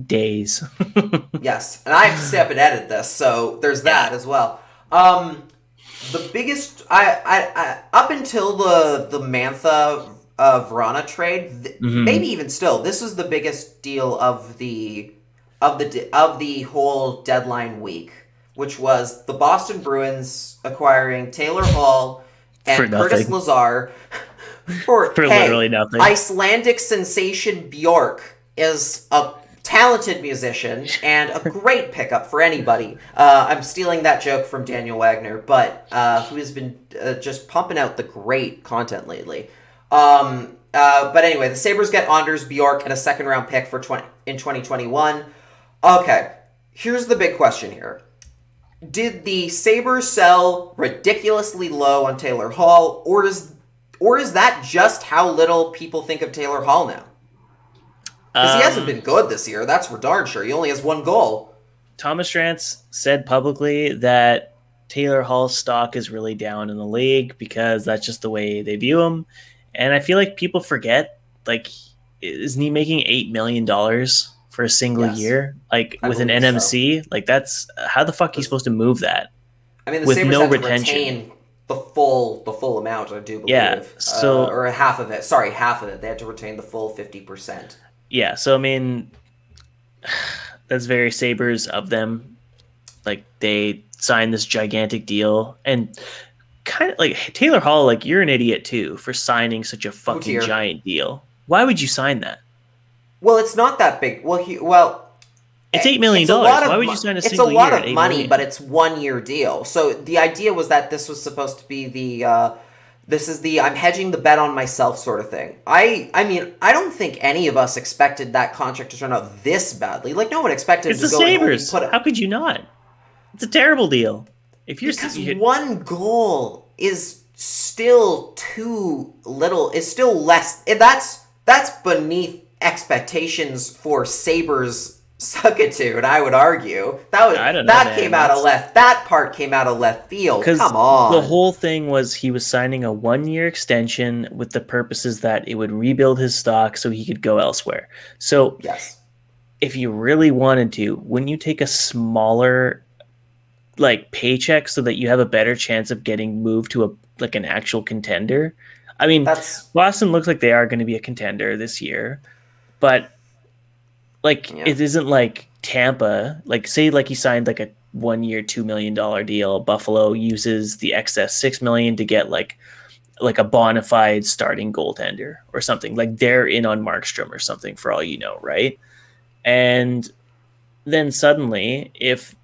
days. Yes, and I have to stay up and edit this, so there's that as well. Um, the biggest, I, I, I up until the the Mantha uh, Vrana trade, th- Mhm. maybe even still, this was the biggest deal of the of the de- of the whole deadline week, which was the Boston Bruins acquiring Taylor Hall and Curtis. Lazar for, For hey, literally nothing. Icelandic sensation Bjork is a talented musician and a great pickup for anybody. Uh, I'm stealing that joke from Daniel Wagner, but uh, who has been uh, just pumping out the great content lately. Um, uh, but anyway, the Sabres get Anders Bjork and a second round pick for 20, in 2021. Okay, here's the big question here. Did the Sabres sell ridiculously low on Taylor Hall, or is or is that just how little people think of Taylor Hall now? Because he Um, hasn't been good this year, that's for darn sure. He only has one goal. Thomas Strantz said publicly that Taylor Hall's stock is really down in the league because that's just the way they view him. And I feel like people forget, like, isn't he making eight million dollars for a single Yes. year? Like I with an NMC, like that's how the fuck are you supposed to move that? I mean, the with Sabres no retention. The full the full amount. I do believe. Yeah, so- Uh, or half of it. Sorry, half of it. They had to retain the full fifty percent. Yeah, so I mean, that's very Sabres of them. Like they signed this gigantic deal and kind of like Taylor Hall, like you're an idiot too for signing such a fucking dear. giant deal. Why would you sign that? Well, it's not that big. Well, he well. It's $8 million. it's of Why would you sign a It's single a lot year of money, million? but it's one year deal. So the idea was that this was supposed to be the. Uh, this is the I'm hedging the bet on myself sort of thing. I I mean I don't think any of us expected that contract to turn out this badly. Like no one expected It's to the go Sabres. put a, How could you not? It's a terrible deal. If you're because you- one goal is still too little. Is still less. eh, That's that's beneath expectations for Sabres suckitude. I would argue that was I don't know, that man. came out of left. That part came out of left field. Come on. the whole thing was he was signing a one year extension with the purposes that it would rebuild his stock so he could go elsewhere. So yes. if you really wanted to, wouldn't you take a smaller like paycheck so that you have a better chance of getting moved to a like an actual contender? I mean, That's Boston looks like they are going to be a contender this year, but like Yeah. it isn't like Tampa. Like say like he signed like a one year two million dollar deal. Buffalo uses the excess six million to get like like a bona fide starting goaltender or something. Like they're in on Markstrom or something for all you know, right? And then suddenly, if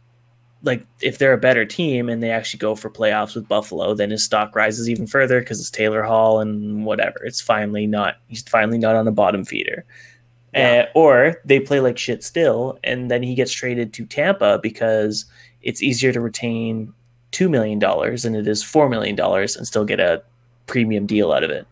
like if they're a better team and they actually go for playoffs with Buffalo, then his stock rises even further because it's Taylor Hall and whatever. It's finally not he's finally not on a bottom feeder. Yeah. Uh, or they play like shit still, and then he gets traded to Tampa because it's easier to retain two million dollars than it is four million dollars and still get a premium deal out of it.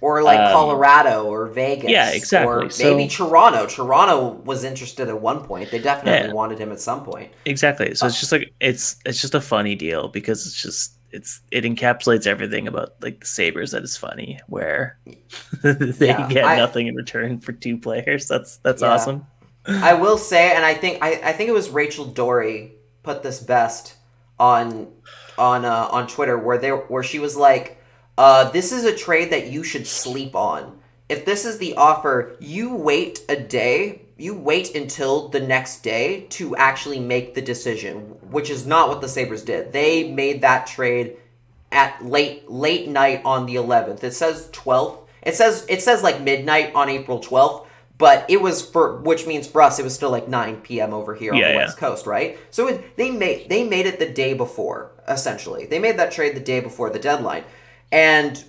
or like um, Colorado or Vegas. yeah, exactly. Or So- maybe Toronto. Toronto was interested at one point. They definitely Yeah. wanted him at some point. Exactly. So it's Uh, just like it's it's just a funny deal because it's just it's it encapsulates everything about like the Sabres that is funny, where they Yeah, get I- nothing in return for two players. That's that's Yeah. awesome. I will say, and I think I, I think it was Rachel Doerrie put this best on on uh, on Twitter where they where she was like, uh, "This is a trade that you should sleep on. If this is the offer, you wait a day." You wait until the next day to actually make the decision, which is not what the Sabres did. They made that trade at late late night on the 11th. It says 12th. It says it says like midnight on April 12th, but it was for which means for us it was still like 9 p.m. over here on Yeah, the yeah. West Coast, right? So it, they made they made it the day before essentially. They made that trade the day before the deadline. And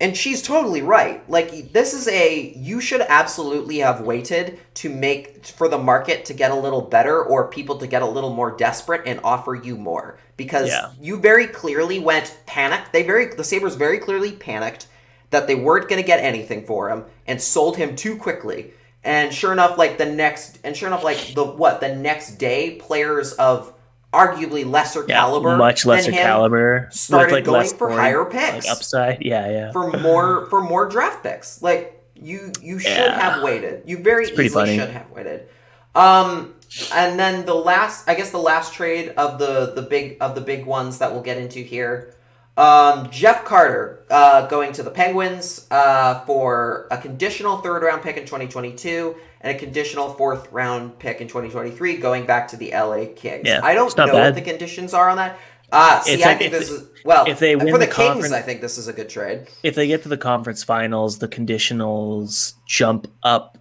and she's totally right. Like this is a you should absolutely have waited to make for the market to get a little better or people to get a little more desperate and offer you more because Yeah. you very clearly went panicked. They very the Sabres very clearly panicked that they weren't going to get anything for him and sold him too quickly. And sure enough like the next and sure enough like the what the next day players of arguably lesser Yeah, caliber, much lesser caliber, started like going less for boring, higher like, picks. upside. Yeah, yeah. for more for more draft picks. Like you you should Yeah. have waited. You very easily funny. should have waited. Um and then the last I guess the last trade of the the big of the big ones that we'll get into here. Um, Jeff Carter uh, going to the Penguins uh, for a conditional third round pick in 2022 and a conditional fourth round pick in 2023 going back to the LA Kings. Yeah, I don't know what the conditions are on that. Uh, see, I think this is well if they win for the, the Kings. I think this is a good trade. if they get to the conference finals, the conditionals jump up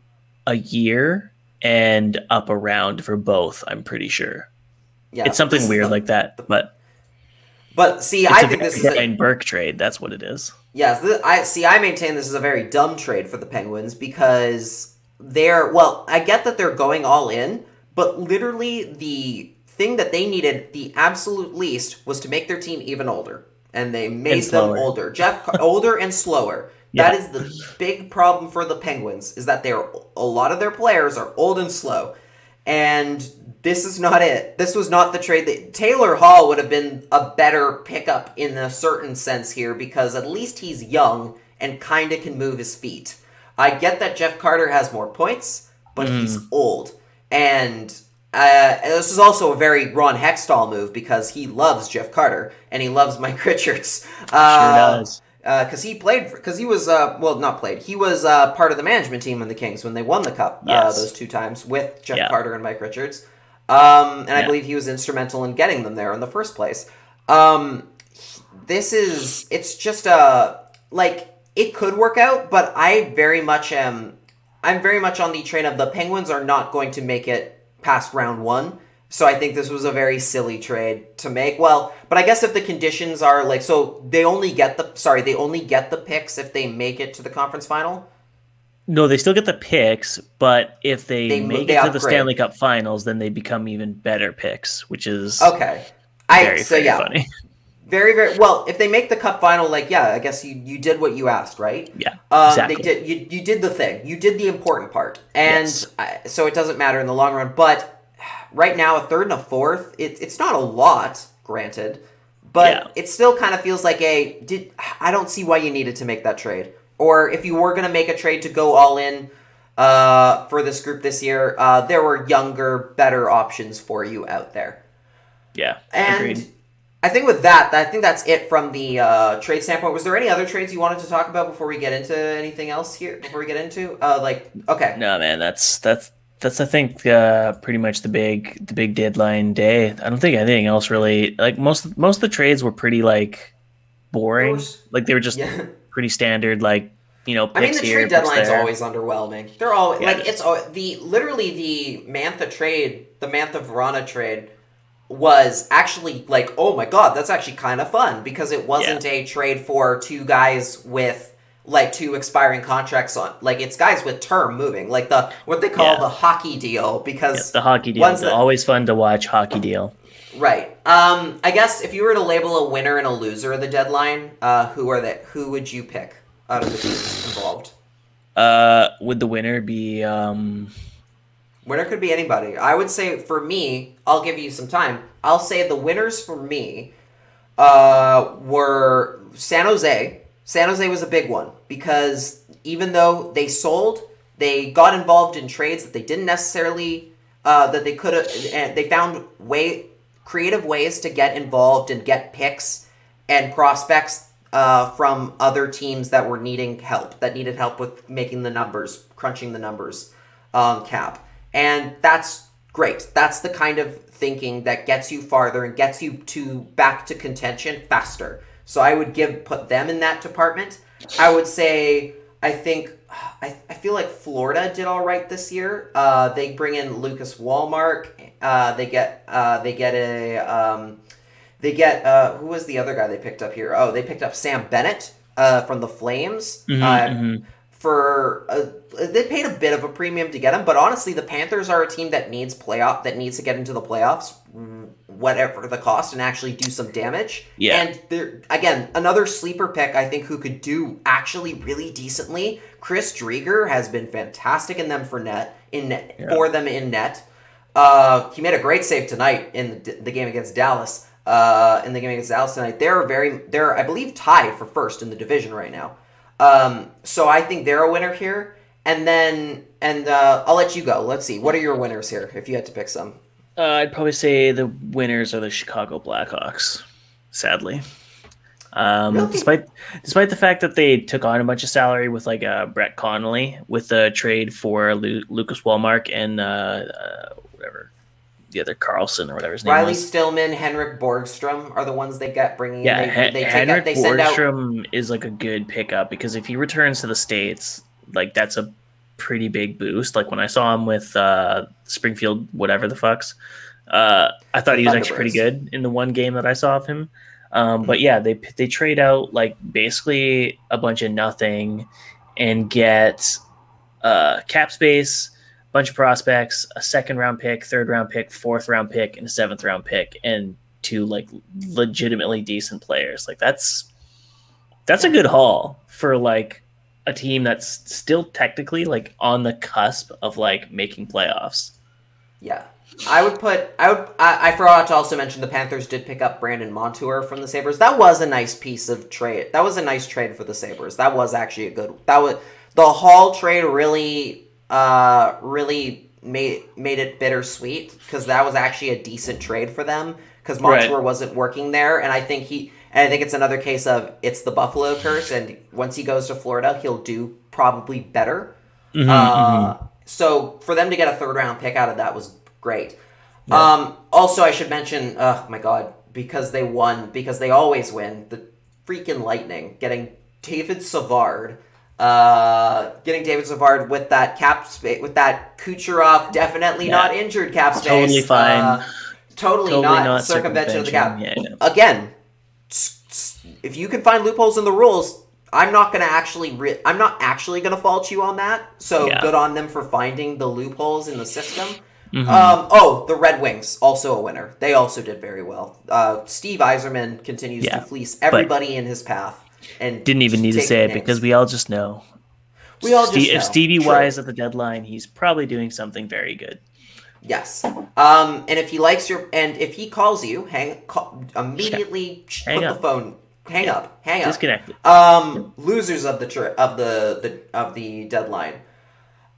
a year and up a round for both. I'm pretty sure Yeah, it's something weird the- like that, but But see, it's I think this is a, Burke trade. That's what it is. yes. I see. I maintain this is a very dumb trade for the Penguins because they're well. I get that they're going all in, but literally the thing that they needed the absolute least was to make their team even older, and they made them older. Jeff older and slower. Yeah. That is the big problem for the Penguins is that they're a lot of their players are old and slow. And this is not it. This was not the trade that Taylor Hall would have been a better pickup in a certain sense here because at least he's young and kind of can move his feet. I get that Jeff Carter has more points, but he's old. And uh, this is also a very Ron Hextall move because he loves Jeff Carter and he loves Mike Richards. Uh, Sure does. Because he played because he was uh well not played he was uh part of the management team in the Kings when they won the cup uh, Yes. those two times with Jeff Yeah. Carter and Mike Richards um and I believe he was instrumental in getting them there in the first place um this is it's just uh like it could work out but I very much am I'm very much on the train of the Penguins are not going to make it past round one. So I think this was a very silly trade to make. Well, but I guess if the conditions are like so they only get the sorry, they only get the picks if they make it to the conference final. No, they still get the picks, but if they, They make they it to the. Stanley Cup Finals, then they become even better picks, which is Okay. I very, so very yeah. funny. Very very well, if they make the cup final like yeah, I guess you you did what you asked, right? Yeah, Um, exactly. They did. You, you did the thing. You did the important part, and Yes. I, so it doesn't matter in the long run. But right now, a third and a fourth, it, it's not a lot, granted, but Yeah. it still kind of feels like a. Did I don't see why you needed to make that trade, or if you were going to make a trade to go all in uh, for this group this year, uh, there were younger, better options for you out there. Yeah, And agreed. I think with that, I think that's it from the uh, trade standpoint. Was there any other trades you wanted to talk about before we get into anything else here? Before we get into, uh, like, okay, No, man, that's that's that's I think uh, pretty much the big the big deadline day. I don't think anything else really like most most of the trades were pretty like boring. Like they were just yeah. pretty standard. Like you know, I mean, the trade deadline's there. always underwhelming. They're all Yeah, like it's al- the literally the Mantha trade, the Mantha Vrana trade was actually like, oh my god, that's actually kind of fun because it wasn't a trade for two guys with like two expiring contracts on like it's guys with term moving like the what they call Yeah. the hockey deal Yeah, because the hockey deal. ones It's that- always fun to watch hockey deal. Right. Um, I guess if you were to label a winner and a loser of the deadline, uh, who are they? Who would you pick out of the teams involved? Uh, would the winner be um? Winner could be anybody. I would say for me, I'll give you some time. I'll say the winners for me uh, were San Jose. San Jose was a big one because even though they sold, they got involved in trades that they didn't necessarily uh, that they could have, they found way creative ways to get involved and get picks and prospects uh, from other teams that were needing help, that needed help with making the numbers, crunching the numbers um, cap. And that's great. That's the kind of thinking that gets you farther and gets you to back to contention faster. So I would give put them in that department. I would say I think I, I feel like Florida did all right this year. Uh, they bring in Lucas Wallmark. Uh, they get uh, they get a um, they get uh, who was the other guy they picked up here? Oh, they picked up Sam Bennett uh, from the Flames Mhm, uh, mhm. For uh, they paid a bit of a premium to get him. But honestly, the Panthers are a team that needs playoff that needs to get into the playoffs, whatever the cost, and actually do some damage. Yeah. and they're again another sleeper pick. I think who could do actually really decently. Chris Driedger has been fantastic in them for net in net, Yeah. for them in net. Uh, he made a great save tonight in the, the game against Dallas. Uh, in the game against Dallas tonight, they're very they're I believe tied for first in the division right now. Um, so I think they're a winner here. And then and uh, I'll let you go. Let's see. What are your winners here? If you had to pick some. Uh, I'd probably say the winners are the Chicago Blackhawks. Sadly, um, Really? despite despite the fact that they took on a bunch of salary with like uh, Brett Connolly with the trade for Lu- Lucas Wallmark and uh, uh, whatever the other Carlson or whatever his name Riley was. Stillman, Henrik Borgstrom are the ones they get bringing. Yeah, in. They, Hen- they, Henrik out, send out. Borgstrom is like a good pickup because if he returns to the states, like that's a pretty big boost. Like when I saw him with uh, Springfield, whatever the fucks, uh, I thought he was actually pretty good in the one game that I saw of him. Um, but yeah, they they trade out like basically a bunch of nothing and get uh, cap space, bunch of prospects, a second round pick, third round pick, fourth round pick, and a seventh round pick, and two like legitimately decent players. Like that's that's a good haul for like a team that's still technically like on the cusp of like making playoffs. Yeah. I would put. I would. I, I forgot to also mention the Panthers did pick up Brandon Montour from the Sabres. That was a nice piece of trade. That was a nice trade for the Sabres. That was actually a good. That was the Hall trade. Really, uh, really made made it bittersweet because that was actually a decent trade for them because Montour Right. wasn't working there, and I think he. And I think it's another case of it's the Buffalo curse, and once he goes to Florida, he'll do probably better. Mm-hmm, Uh, So for them to get a third round pick out of that was great. Um, also, I should mention, oh my god, because they won, because they always win. The freaking Lightning getting David Savard, uh, getting David Savard with that cap space, with that Kucherov, definitely Yeah. not injured cap space. Totally fine. Uh, totally, Totally not, not circumvention of the cap. yeah, yeah. Again, if you can find loopholes in the rules, I'm not gonna actually. Re- I'm not actually gonna fault you on that. So good on them for finding the loopholes in the system. Mhm. Um, oh, the Red Wings also a winner. They also did very well. Uh, Steve Yzerman continues to fleece everybody in his path, and Didn't even need to say it names. because we all just know. We all just Ste- know. If Stevie True. Y is at the deadline, he's probably doing something very good. Yes. Um, and if he likes your, and if he calls you, hang call, immediately sh- Hang put up. the phone, hang up, hang up. Disconnected. Um, losers of the tri- of the, the of the deadline.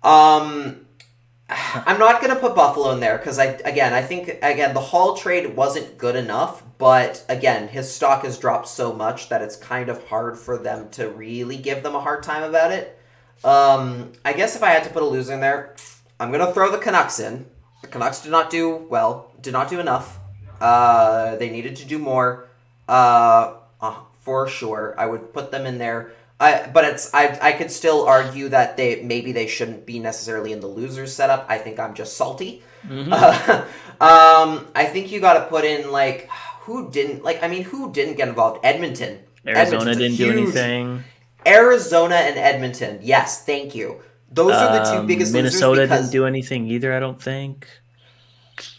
Um, I'm not gonna put Buffalo in there because I again I think again the Hall trade wasn't good enough, but again his stock has dropped so much that it's kind of hard for them to really give them a hard time about it. Um, I guess if I had to put a loser in there, I'm gonna throw the Canucks in. The Canucks did not do well, did not do enough. Uh, they needed to do more. Uh, uh, for sure, I would put them in there. I, but it's I, I could still argue that they maybe they shouldn't be necessarily in the losers setup. I think I'm just salty. Mhm. Uh, um, I think you got to put in like who didn't like. I mean, who didn't get involved? Edmonton. Arizona Edmonton's didn't do anything. Arizona and Edmonton. Yes, thank you. Those are the two biggest Minnesota because didn't do anything either. I don't think.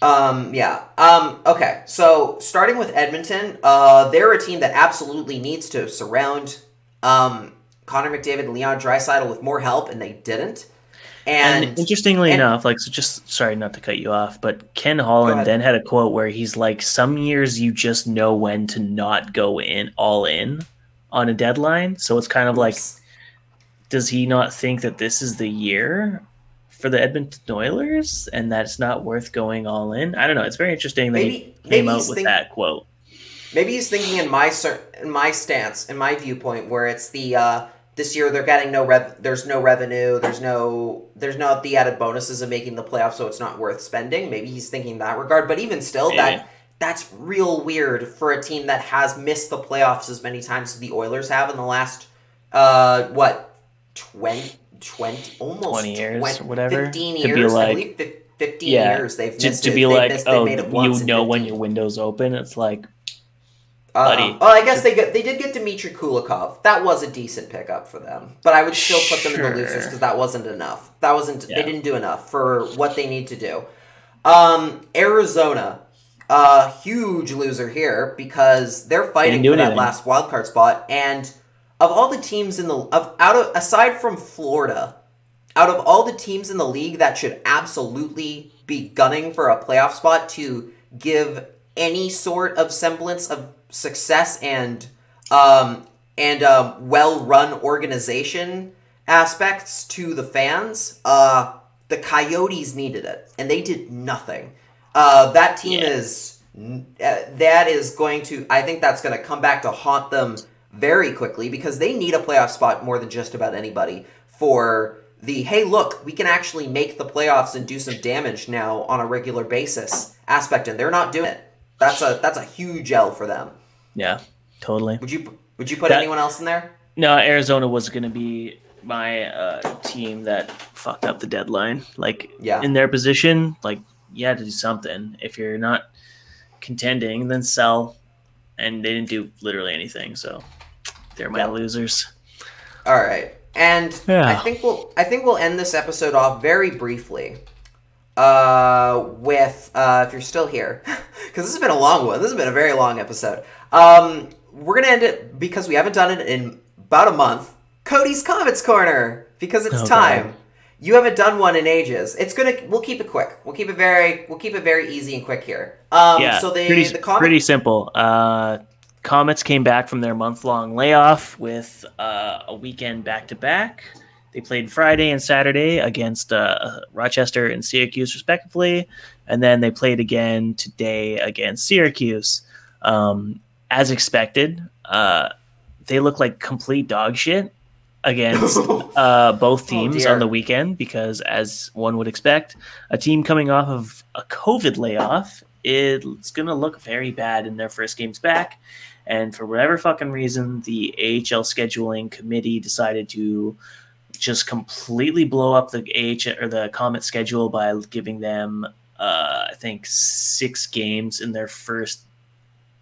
Um, yeah. Um, okay. So starting with Edmonton, uh, they're a team that absolutely needs to surround um, Connor McDavid and Leon Draisaitl with more help, and they didn't. And, And, interestingly and- enough, like so just sorry not to cut you off, but Ken Holland then had a quote where he's like, "Some years you just know when to not go in all in on a deadline." So it's kind of like, does he not think that this is the year for the Edmonton Oilers and that it's not worth going all in? I don't know. It's very interesting that Maybe- he came out with think- that quote. maybe he's thinking in my in my stance, in my viewpoint, where it's the uh, this year they're getting no rev. There's no revenue. There's no. There's not the added bonuses of making the playoffs, so it's not worth spending. Maybe he's thinking that regard. But even still, Yeah. that that's real weird for a team that has missed the playoffs as many times as the Oilers have in the last uh what 20, 20 almost 20 years, 20 whatever. 15 To be years I like- believe 15 Yeah, years they've To, missed to it. be They've like, missed- oh, it you know when your window's open. It's like, Uh, Buddy. Well, I guess they get they did get Dmitry Kulikov. That was a decent pickup for them, but I would still put them in the losers because that wasn't enough. That wasn't Yeah. they didn't do enough for what they need to do. Um, Arizona, a huge loser here because they're fighting for that anything. last wild card spot. And of all the teams in the of out of aside from Florida, out of all the teams in the league that should absolutely be gunning for a playoff spot to give any sort of semblance of success and um, and um, well-run organization aspects to the fans, uh, the Coyotes needed it, and they did nothing. Uh, that team Yeah. is uh, that is going to. I think that's going to come back to haunt them very quickly because they need a playoff spot more than just about anybody for the hey look we can actually make the playoffs and do some damage now on a regular basis aspect and they're not doing it that's a that's a huge l for them Yeah, totally. would you would you put That- anyone else in there No, Arizona was going to be my uh, team that fucked up the deadline. Like, Yeah. in their position, like you had to do something. If you're not contending, then sell. And they didn't do literally anything, so they're my Yeah. losers. All right, and Yeah. I think we'll I think we'll end this episode off very briefly, uh, with uh, if you're still here, because this has been a long one. This has been a very long episode. Um, we're gonna end it because we haven't done it in about a month. Cody's Comets Corner because it's Oh, time. God. You haven't done one in ages. It's gonna. We'll keep it quick. We'll keep it very. We'll keep it very easy and quick here. Um, yeah, So the pretty, the comic. pretty simple. Uh, Comets came back from their month long layoff with uh, a weekend back to back. They played Friday and Saturday against uh, Rochester and Syracuse, respectively, and then they played again today against Syracuse. Um, as expected, uh, they look like complete dog shit against uh, both Oh, teams dear. on the weekend because, as one would expect, a team coming off of a COVID layoff, it's going to look very bad in their first games back. And for whatever fucking reason, the AHL scheduling committee decided to just completely blow up the AHL or the Comet schedule by giving them, uh, I think, six games in their first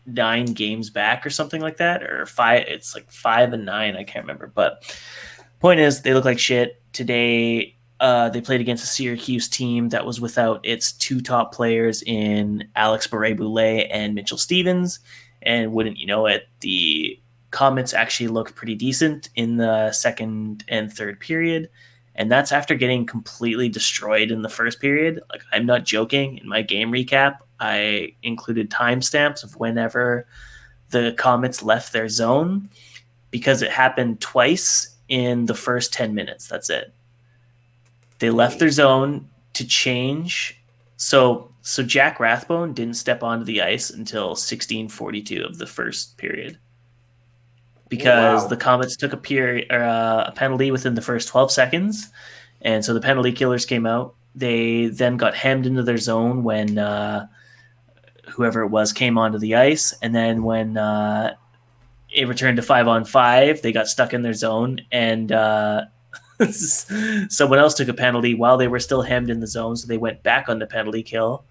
nine games back or something like that, or five. It's like five and nine. I can't remember. But point is, they look like shit today. Uh, they played against a Syracuse team that was without its two top players in Alex Barre-Boulet and Mitchell Stevens. And wouldn't you know it, the Comets actually looked pretty decent in the second and third period. And that's after getting completely destroyed in the first period. Like, I'm not joking. In my game recap, I included timestamps of whenever the Comets left their zone because it happened twice in the first 10 minutes. That's it. They left their zone to change. So so Jack Rathbone didn't step onto the ice until 1642 of the first period. Because Wow. the Comets took a period uh, a penalty within the first 12 seconds. And so the penalty killers came out. They then got hemmed into their zone when uh, whoever it was came onto the ice. And then when uh, it returned to five on five, they got stuck in their zone. And uh, someone else took a penalty while they were still hemmed in the zone. So they went back on the penalty kill.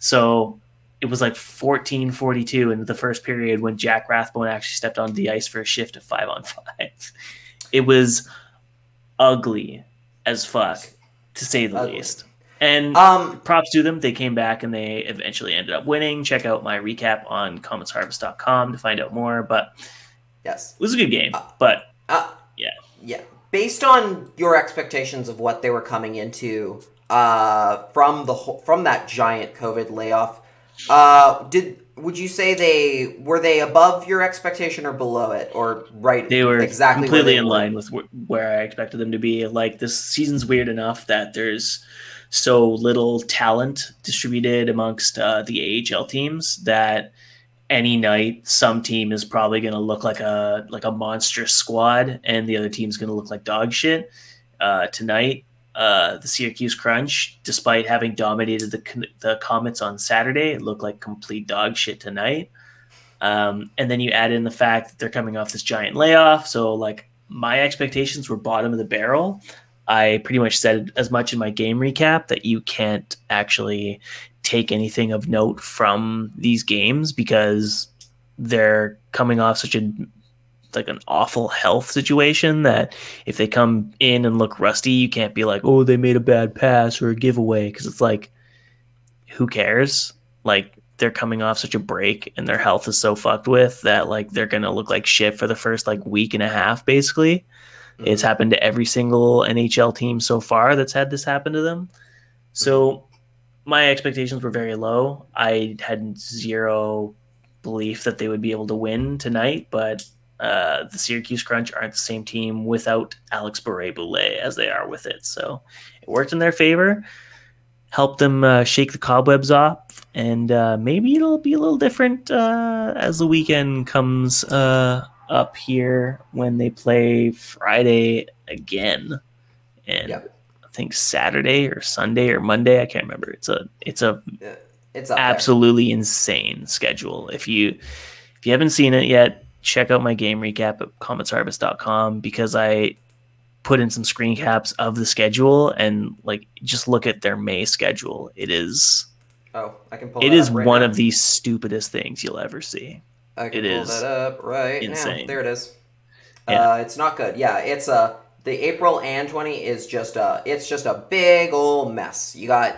So it was like 14 42 into the first period when Jack Rathbone actually stepped onto the ice for a shift of five on five. It was ugly as fuck, to say the Ugly. least. And Um, props to them. They came back and they eventually ended up winning. Check out my recap on cometsharvest.com to find out more. But yes. it was a good game. But Uh, Yeah. Yeah. Based on your expectations of what they were coming into uh, from the from that giant COVID layoff, uh, did would you say they were they above your expectation or below it or right? they were exactly completely in were? line with wh- where I expected them to be. Like this season's weird enough that there's so little talent distributed amongst uh, the AHL teams that any night some team is probably going to look like a like a monstrous squad and the other team's going to look like dog shit. Uh, tonight, uh, the Syracuse Crunch, despite having dominated the the Comets on Saturday, it looked like complete dog shit tonight. Um, and then you add in the fact that they're coming off this giant layoff. So, like, my expectations were bottom of the barrel. I pretty much said as much in my game recap that you can't actually take anything of note from these games because they're coming off such a like an awful health situation that if they come in and look rusty, you can't be like, oh, they made a bad pass or a giveaway because it's like, who cares? Like they're coming off such a break and their health is so fucked with that like they're gonna look like shit for the first like week and a half basically. It's happened to every single NHL team so far that's had this happen to them. So my expectations were very low. I had zero belief that they would be able to win tonight, but uh, the Syracuse Crunch aren't the same team without Alex Barre-Boulet as they are with it. So it worked in their favor, helped them uh, shake the cobwebs off, and uh, maybe it'll be a little different uh, as the weekend comes uh, up here when they play Friday again. And Yep. I think Saturday or Sunday or Monday, I can't remember. It's a it's a uh, It's up there. absolutely insane schedule. If you if you haven't seen it yet, check out my game recap at cometsharvest.com because I put in some screen caps of the schedule and like just look at their May schedule. It is Oh, I can pull. it is right one now. of the stupidest things you'll ever see. I can it pull is that up right now. insane. There it is. Yeah. Uh, it's not good. Yeah, it's a the April and twenty is just a it's just a big old mess. You got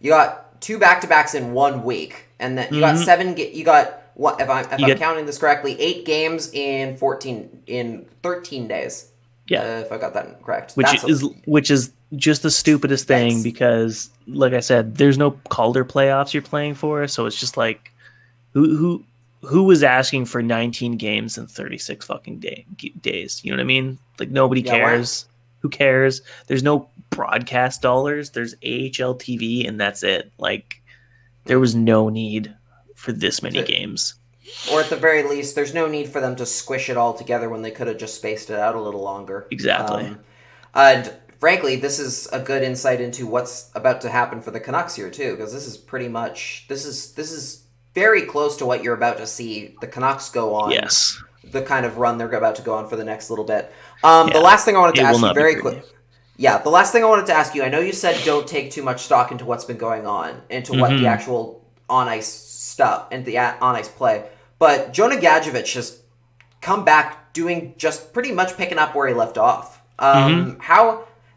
you got two back to backs in one week, and then you got Mhm. seven. You got what if I'm if You I'm get- counting this correctly, eight games in fourteen in thirteen days. Yeah. uh, if I got that correct. which That's a- is which is just the stupidest thing That's- because like i said there's no calder playoffs you're playing for so it's just like who who who was asking for 19 games in 36 fucking day, g- days? You know what i mean? Like nobody Yeah, cares. Who cares? There's no broadcast dollars. There's ahl tv and that's it. Like there was no need for this many games. Or at the very least, there's no need for them to squish it all together when they could have just spaced it out a little longer. Exactly. Um, and frankly, this is a good insight into what's about to happen for the Canucks here too, because this is pretty much this is this is very close to what you're about to see the Canucks go on. yes The kind of run they're about to go on for the next little bit. Um, The last thing I wanted to It ask you very quick. Yeah, the last thing I wanted to ask you, I know you said don't take too much stock into what's been going on, into what Mhm. the actual on ice stuff and the on ice play, but Jonah Gadjovich has come back doing just pretty much picking up where he left off. Um, Mm-hmm. How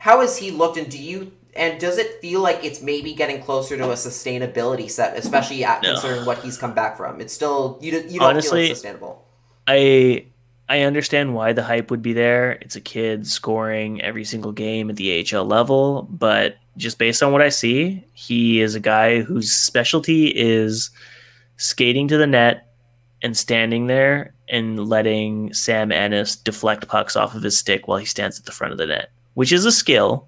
how has he looked, and do you and does it feel like it's maybe getting closer to a sustainability set, especially at, No. considering what he's come back from? It's still you don't- you don't feel Honestly, it's sustainable. I I understand why the hype would be there. It's a kid scoring every single game at the AHL level, but just based on what I see, he is a guy whose specialty is skating to the net and standing there and letting Sam Ennis deflect pucks off of his stick while he stands at the front of the net, which is a skill,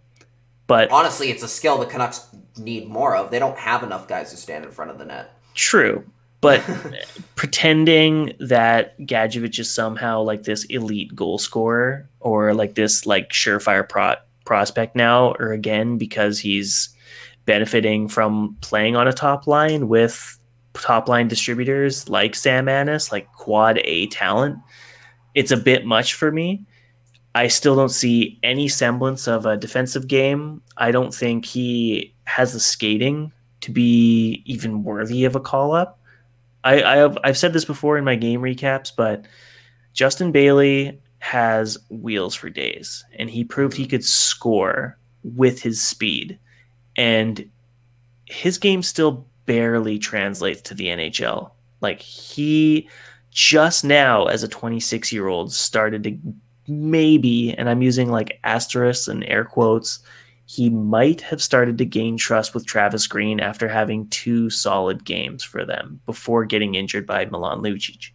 but Honestly, it's a skill the Canucks need more of. They don't have enough guys who stand in front of the net. True, but pretending that Gadjovich is somehow like this elite goal scorer or like this like surefire pro- prospect now or again because he's benefiting from playing on a top line with top line distributors like Sam Annis, like quad A talent. It's a bit much for me. I still don't see any semblance of a defensive game. I don't think he has the skating to be even worthy of a call up. I, I have I've said this before in my game recaps, but Justin Bailey has wheels for days, and he proved he could score with his speed, and his game still barely translates to the NHL. Like he just now, as a 26 year old, started to maybe, and I'm using like asterisks and air quotes, he might have started to gain trust with Travis Green after having two solid games for them before getting injured by Milan Lucic.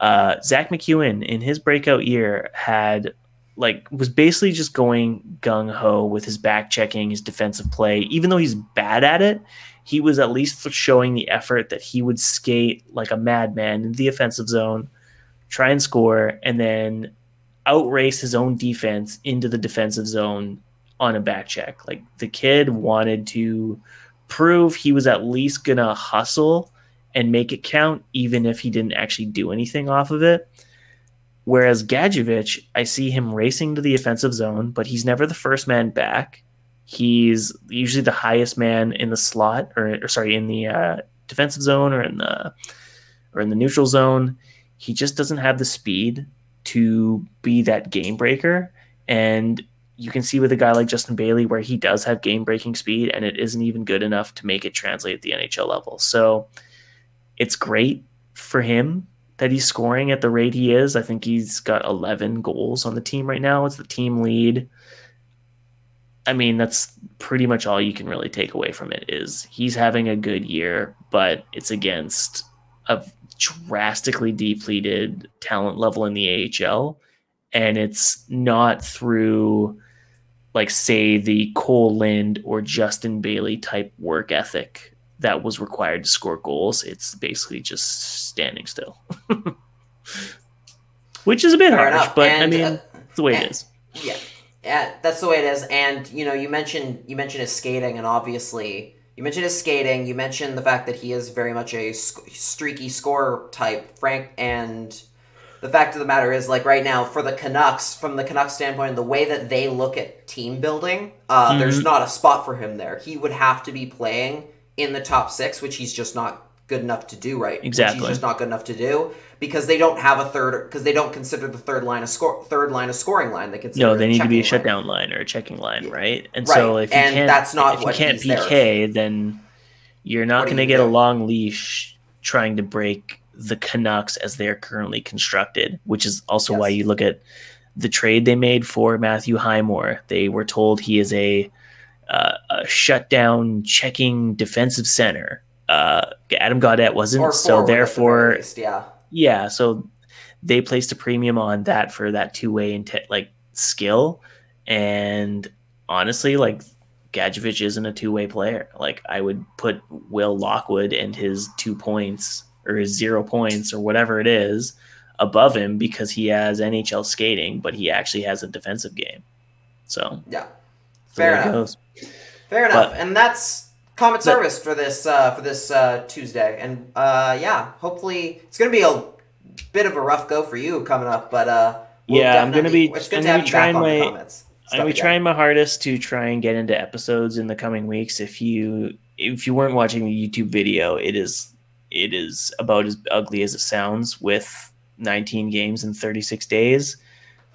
Uh, Zack MacEwen in his breakout year had like was basically just going gung ho with his back checking, his defensive play. Even though he's bad at it, he was at least showing the effort that he would skate like a madman in the offensive zone, try and score, and then outrace his own defense into the defensive zone on a back check. Like the kid wanted to prove he was at least gonna hustle and make it count, even if he didn't actually do anything off of it. Whereas Gadjovich, I see him racing to the offensive zone, but he's never the first man back. He's usually the highest man in the slot, or, or sorry, in the uh, defensive zone or in the or in the neutral zone. He just doesn't have the speed to be that game breaker. And you can see with a guy like Justin Bailey where he does have game breaking speed and it isn't even good enough to make it translate at the NHL level. So it's great for him that he's scoring at the rate he is. I think he's got 11 goals on the team right now. It's the team lead. I mean, that's pretty much all you can really take away from it is he's having a good year, but it's against a drastically depleted talent level in the AHL and it's not through like say the Kole Lind or Justin Bailey type work ethic that was required to score goals. It's basically just standing still. Which is a bit Fair harsh, enough. but I mean, uh, it's the way and- it is. Yeah, yeah, that's the way it is. And you know, you mentioned you mentioned his skating, and obviously you mentioned his skating. You mentioned the fact that he is very much a sc- streaky scorer type, Frank. And the fact of the matter is, like right now, for the Canucks, from the Canucks standpoint, the way that they look at team building, uh, there's Mhm. not a spot for him there. He would have to be playing in the top six, which he's just not good enough to do right. Exactly. he's just not good enough to do because they don't have a third because they don't consider the third line a score third line a scoring line. They consider No, they need to be a line. shutdown line or a checking line, Yeah. right? And so if you and can't, that's not if you can't he's there PK, then you're not going to get a long leash trying to break the Canucks as they are currently constructed. Which is also why you look at the trade they made for Matthew Highmore. They were told he is a, uh, a shutdown checking defensive center. Uh, Adam Gaudette wasn't, so at the therefore least, yeah. Yeah so they placed a premium on that for that two-way and te- like skill and honestly like Gadjovich isn't a two-way player like i would put will lockwood and his two points or his zero points or whatever it is above him because he has nhl skating but he actually has a defensive game so Yeah. way Fair enough. Fair enough. But- and that's Comet But- Service for this uh, for this uh, Tuesday. And uh, yeah, hopefully it's gonna be a bit of a rough go for you coming up, but uh, we'll Yeah, I'm gonna be- It's good I'm to gonna have be you back trying on the my- comments. I'm gonna be trying my hardest to try and get into episodes in the coming weeks. If you if you weren't watching the YouTube video, it is it is about as ugly as it sounds with 19 games in 36 days.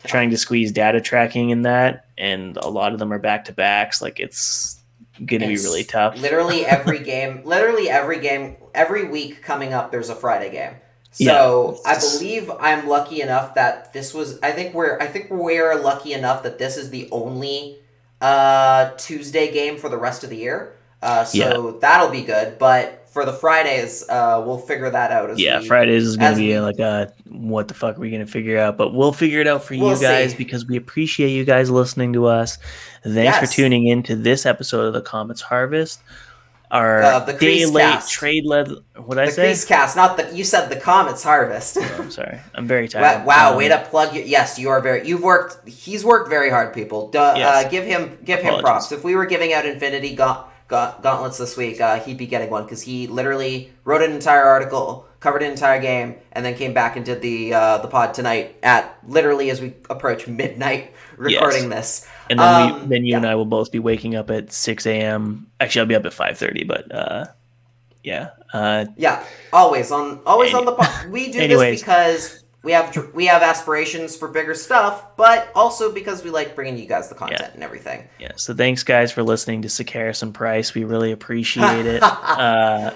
Trying to squeeze data tracking in that, and a lot of them are back to backs. Like it's gonna be really tough. Literally every game, literally every game, every week coming up, there's a Friday game. So Yeah. I believe I'm lucky enough that this was. I think we're. I think we're lucky enough that this is the only uh, Tuesday game for the rest of the year. Uh, so that'll be good. But for the Fridays, uh, we'll figure that out. As Yeah, we, Fridays is gonna be we- like a what the fuck are we gonna figure out? But we'll figure it out for We'll you guys see. because we appreciate you guys listening to us. Thanks for tuning in to this episode of the Comets Harvest. Our Uh, the day late Cast. trade led. What I The say? Crease Cast, not the. You said the Comets Harvest. Oh, I'm sorry. I'm very tired. wow Um, way to plug you. Yes, you are very. You've worked. He's worked very hard, people. Duh, Yes. uh, give him give him props. If we were giving out Infinity Gaunt, Gaunt, gauntlets this week, uh, he'd be getting one because he literally wrote an entire article, covered an entire game, and then came back and did the uh, the pod tonight at literally as we approach midnight recording this. And then Um, we, then you yeah. and I will both be waking up at 6 a.m. Actually, I'll be up at 5:30, but uh, yeah. Uh, Yeah, always on always Any- on the pod. We do Anyways. this because we have we have aspirations for bigger stuff, but also because we like bringing you guys the content and everything. yeah. So thanks, guys, for listening to Sekeres and Price. We really appreciate it. uh,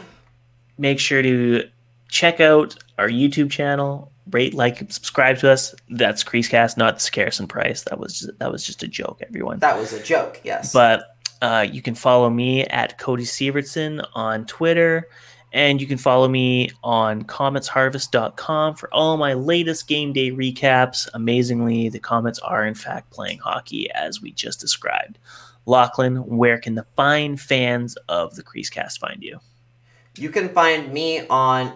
make sure to check out our YouTube channel. Rate, like, subscribe to us. That's Creasecast, not Sekeres and Price. That was just, that was just a joke, everyone. That was a joke, yes. But uh, you can follow me at Cody Sievertson on Twitter, and you can follow me on cometsharvest.com for all my latest game day recaps. Amazingly, the Comets are in fact playing hockey as we just described. Lachlan, where can the fine fans of the Creasecast find you? you can find me on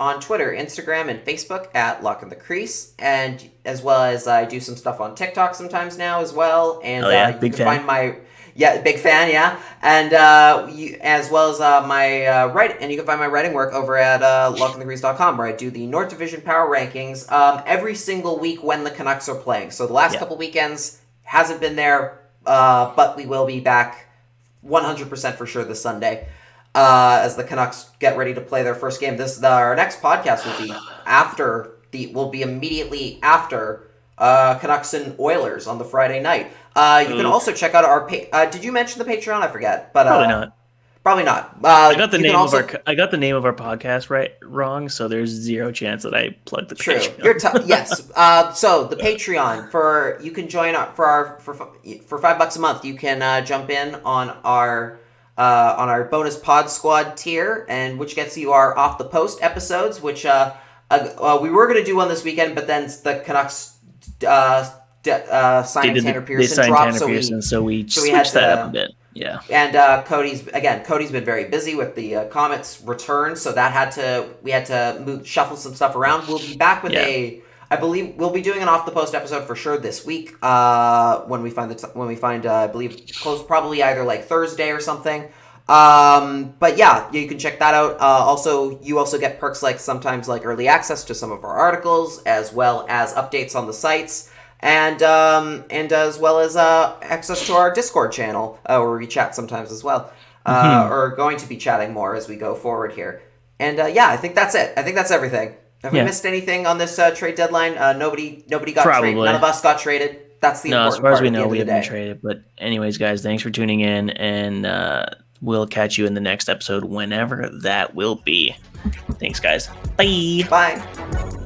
on Twitter, Instagram, and Facebook at Lach in the Crease, and as well as I do some stuff on TikTok sometimes now as well. And Oh, yeah? uh, you Big can fan. find my yeah, big fan, yeah, and uh, you, as well as uh, my uh, write, and you can find my writing work over at uh, lachinthecrease.com where I do the North Division Power Rankings um, every single week when the Canucks are playing. So the last Yeah. couple weekends hasn't been there, uh, but we will be back 100% for sure this Sunday uh, as the Canucks get ready to play their first game. This the, our next podcast will be after the will be immediately after uh, Canucks and Oilers on the Friday night. Uh, you can also check out our. Pa- uh, did you mention the Patreon? I forget, but uh, Probably not. Probably not. Uh, I got the name also- of our I got the name of our podcast right wrong, so there's zero chance that I plugged the True. Patreon. You're t- yes. Uh, so the Patreon for you can join our, for our for for five bucks a month. You can uh, jump in on our uh, on our bonus Pod Squad tier, and which gets you our off the post episodes. Which uh, uh, uh, we were gonna do one this weekend, but then the Canucks uh, d- uh, signing the- Tanner they Pearson signed dropped, Tanner so we Pearson, so we so we switched had that to- up a bit. Yeah. and uh, Cody's again. Cody's been very busy with the uh, Comets return, so that had to we had to move shuffle some stuff around. We'll be back with Yeah. a. I believe we'll be doing an off the post episode for sure this week. Uh, when we find the t- when we find uh, I believe close probably either like Thursday or something. Um, but yeah, you can check that out. Uh, also, you also get perks like sometimes like early access to some of our articles, as well as updates on the sites, and um, and as well as uh, access to our Discord channel uh, where we chat sometimes as well, uh, Mm-hmm. or going to be chatting more as we go forward here. And uh, yeah, I think that's it. I think that's everything. Have we missed anything on this uh, trade deadline? Uh, nobody, nobody got Probably. traded. None of us got traded. That's the No, as far as we know, we haven't traded. But anyways, guys, thanks for tuning in, and uh, we'll catch you in the next episode, whenever that will be. Thanks, guys. Bye. Bye.